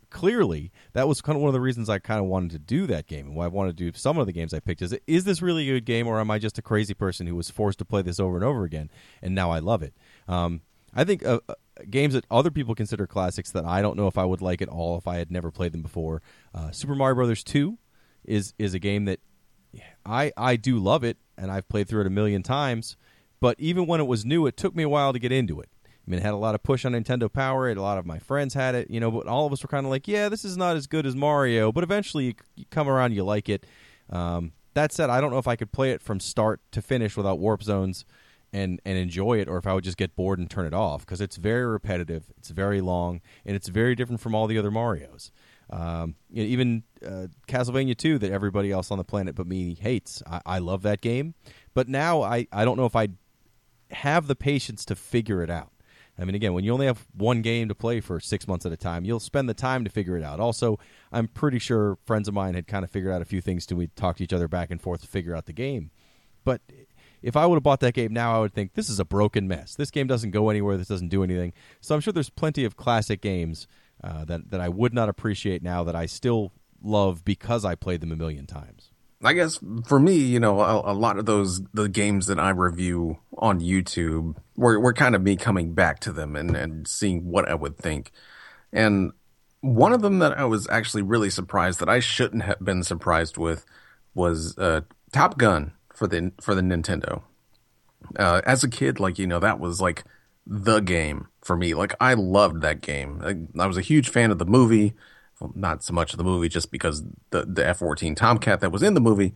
clearly that was kind of one of the reasons I kind of wanted to do that game and why I wanted to do some of the games I picked. Is is this really a good game, or am I just a crazy person who was forced to play this over and over again, and now I love it? Um, I think uh, uh, games that other people consider classics that I don't know if I would like at all if I had never played them before. Uh, Super Mario Brothers Two is is a game that I I do love it, and I've played through it a million times. But even when it was new, it took me a while to get into it. I mean, it had a lot of push on Nintendo Power. A lot of my friends had it, you know, but all of us were kind of like, yeah, this is not as good as Mario. But eventually, you, you come around, you like it. Um, that said, I don't know if I could play it from start to finish without warp zones and and enjoy it, or if I would just get bored and turn it off because it's very repetitive, it's very long, and it's very different from all the other Mario's. Um, even uh, Castlevania 2 that everybody else on the planet but me hates. I, I love that game, but now I, I don't know if I have the patience to figure it out. I mean, again, when you only have one game to play for six months at a time, you'll spend the time to figure it out. Also, I'm pretty sure friends of mine had kind of figured out a few things to we talk to each other back and forth to figure out the game. But if I would have bought that game now, I would think this is a broken mess. This game doesn't go anywhere. This doesn't do anything. So I'm sure there's plenty of classic games uh, that that I would not appreciate now that I still love because I played them a million times. I guess for me, you know, a, a lot of those the games that I review on YouTube were were kind of me coming back to them and and seeing what I would think. And one of them that I was actually really surprised that I shouldn't have been surprised with was uh, Top Gun for the for the Nintendo. Uh, as a kid, like you know, that was like the game for me. Like I loved that game. I, I was a huge fan of the movie well, not so much of the movie just because the the F fourteen Tomcat that was in the movie,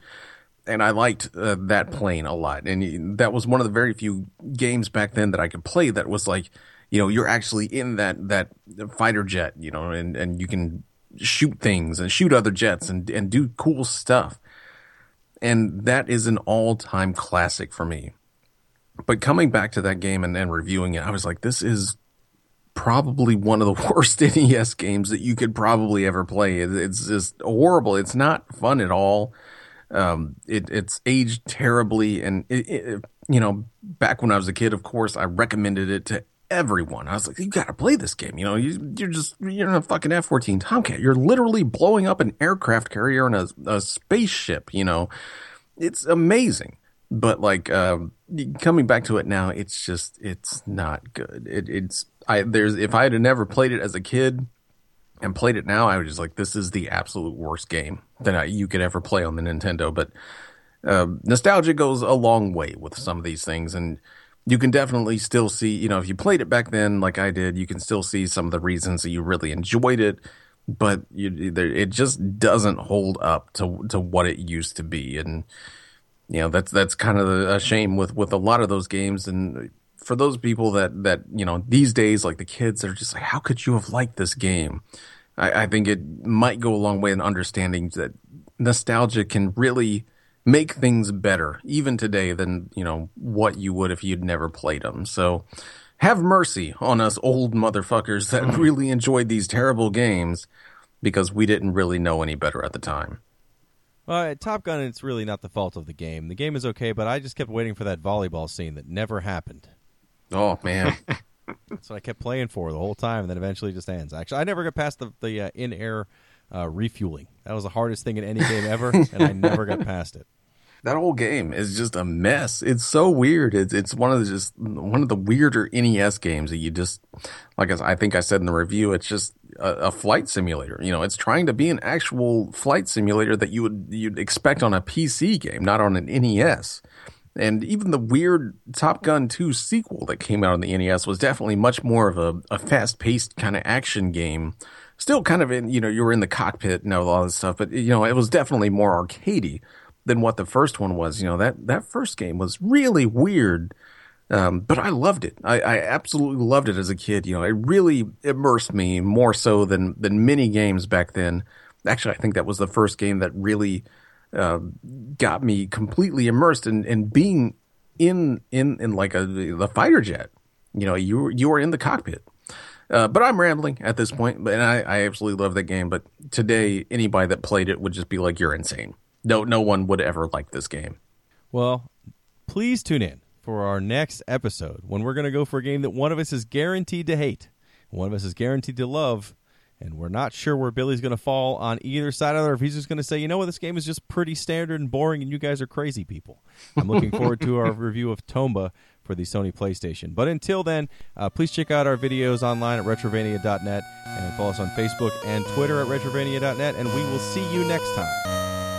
and I liked uh, that plane a lot. And that was one of the very few games back then that I could play that was like, you know, you're actually in that that fighter jet, you know, and and you can shoot things and shoot other jets and and do cool stuff. And that is an all time classic for me. But coming back to that game and, and reviewing it, I was like, this is probably one of the *laughs* worst *laughs* NES games that you could probably ever play. It's just horrible. It's not fun at all. Um, it, it's aged terribly. And, it, it, you know, back when I was a kid, of course, I recommended it to everyone. I was like, you got to play this game. You know, you, you're just, you're in a fucking F 14 Tomcat. You're literally blowing up an aircraft carrier and a, a spaceship, you know. It's amazing. But like, um, coming back to it now, it's just, it's not good. It, it's, I, there's, if I had never played it as a kid, and played it now, I was just like, this is the absolute worst game that I, you could ever play on the Nintendo. But uh, nostalgia goes a long way with some of these things, and you can definitely still see, you know, if you played it back then, like I did, you can still see some of the reasons that you really enjoyed it. But you, it just doesn't hold up to to what it used to be, and you know that's that's kind of a shame with with a lot of those games. And for those people that that you know these days, like the kids, are just like, how could you have liked this game? I, I think it might go a long way in understanding that nostalgia can really make things better even today than you know what you would if you'd never played them. So have mercy on us old motherfuckers that really enjoyed these terrible games because we didn't really know any better at the time. Well, at Top Gun, it's really not the fault of the game. The game is okay, but I just kept waiting for that volleyball scene that never happened. Oh man. *laughs* *laughs* That's what I kept playing for the whole time, and then eventually it just ends. Actually, I never got past the the uh, in air uh, refueling. That was the hardest thing in any game ever, *laughs* and I never got past it. that whole game is just a mess. It's so weird. It's it's one of the just one of the weirder NES games that you just like as I think I said in the review. It's just a, a flight simulator. You know, it's trying to be an actual flight simulator that you would you'd expect on a PC game, not on an NES. And even the weird Top Gun 2 sequel that came out on the NES was definitely much more of a, a fast paced kind of action game. Still kind of in, you know, you were in the cockpit and all this stuff, but, you know, it was definitely more arcadey than what the first one was. You know, that, that first game was really weird. Um, but I loved it. I, I absolutely loved it as a kid. You know, it really immersed me more so than, than many games back then. Actually, I think that was the first game that really, uh, got me completely immersed in, in being in in in like a the fighter jet. You know, you you are in the cockpit. Uh, but I'm rambling at this point, and I, I absolutely love that game. But today, anybody that played it would just be like, "You're insane." No, no one would ever like this game. Well, please tune in for our next episode when we're going to go for a game that one of us is guaranteed to hate, one of us is guaranteed to love, and we're not sure where Billy's going to fall on either side of it, or if he's just going to say, you know what, this game is just pretty standard and boring, and you guys are crazy people. I'm looking forward to our *laughs* review of Tomba for the Sony PlayStation. But until then, uh, please check out our videos online at retrovania.net and follow us on Facebook and Twitter at retrovania.net, and we will see you next time.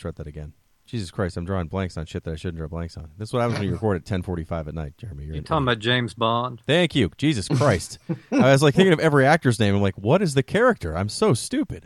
Try that again. Jesus Christ, I'm drawing blanks on shit that I shouldn't draw blanks on. This is what happens when you record at 10:45 at night, Jeremy. You're You talking about James Bond? Thank you, Jesus Christ. *laughs* I was like thinking of every actor's name. I'm like, what is the character? I'm so stupid.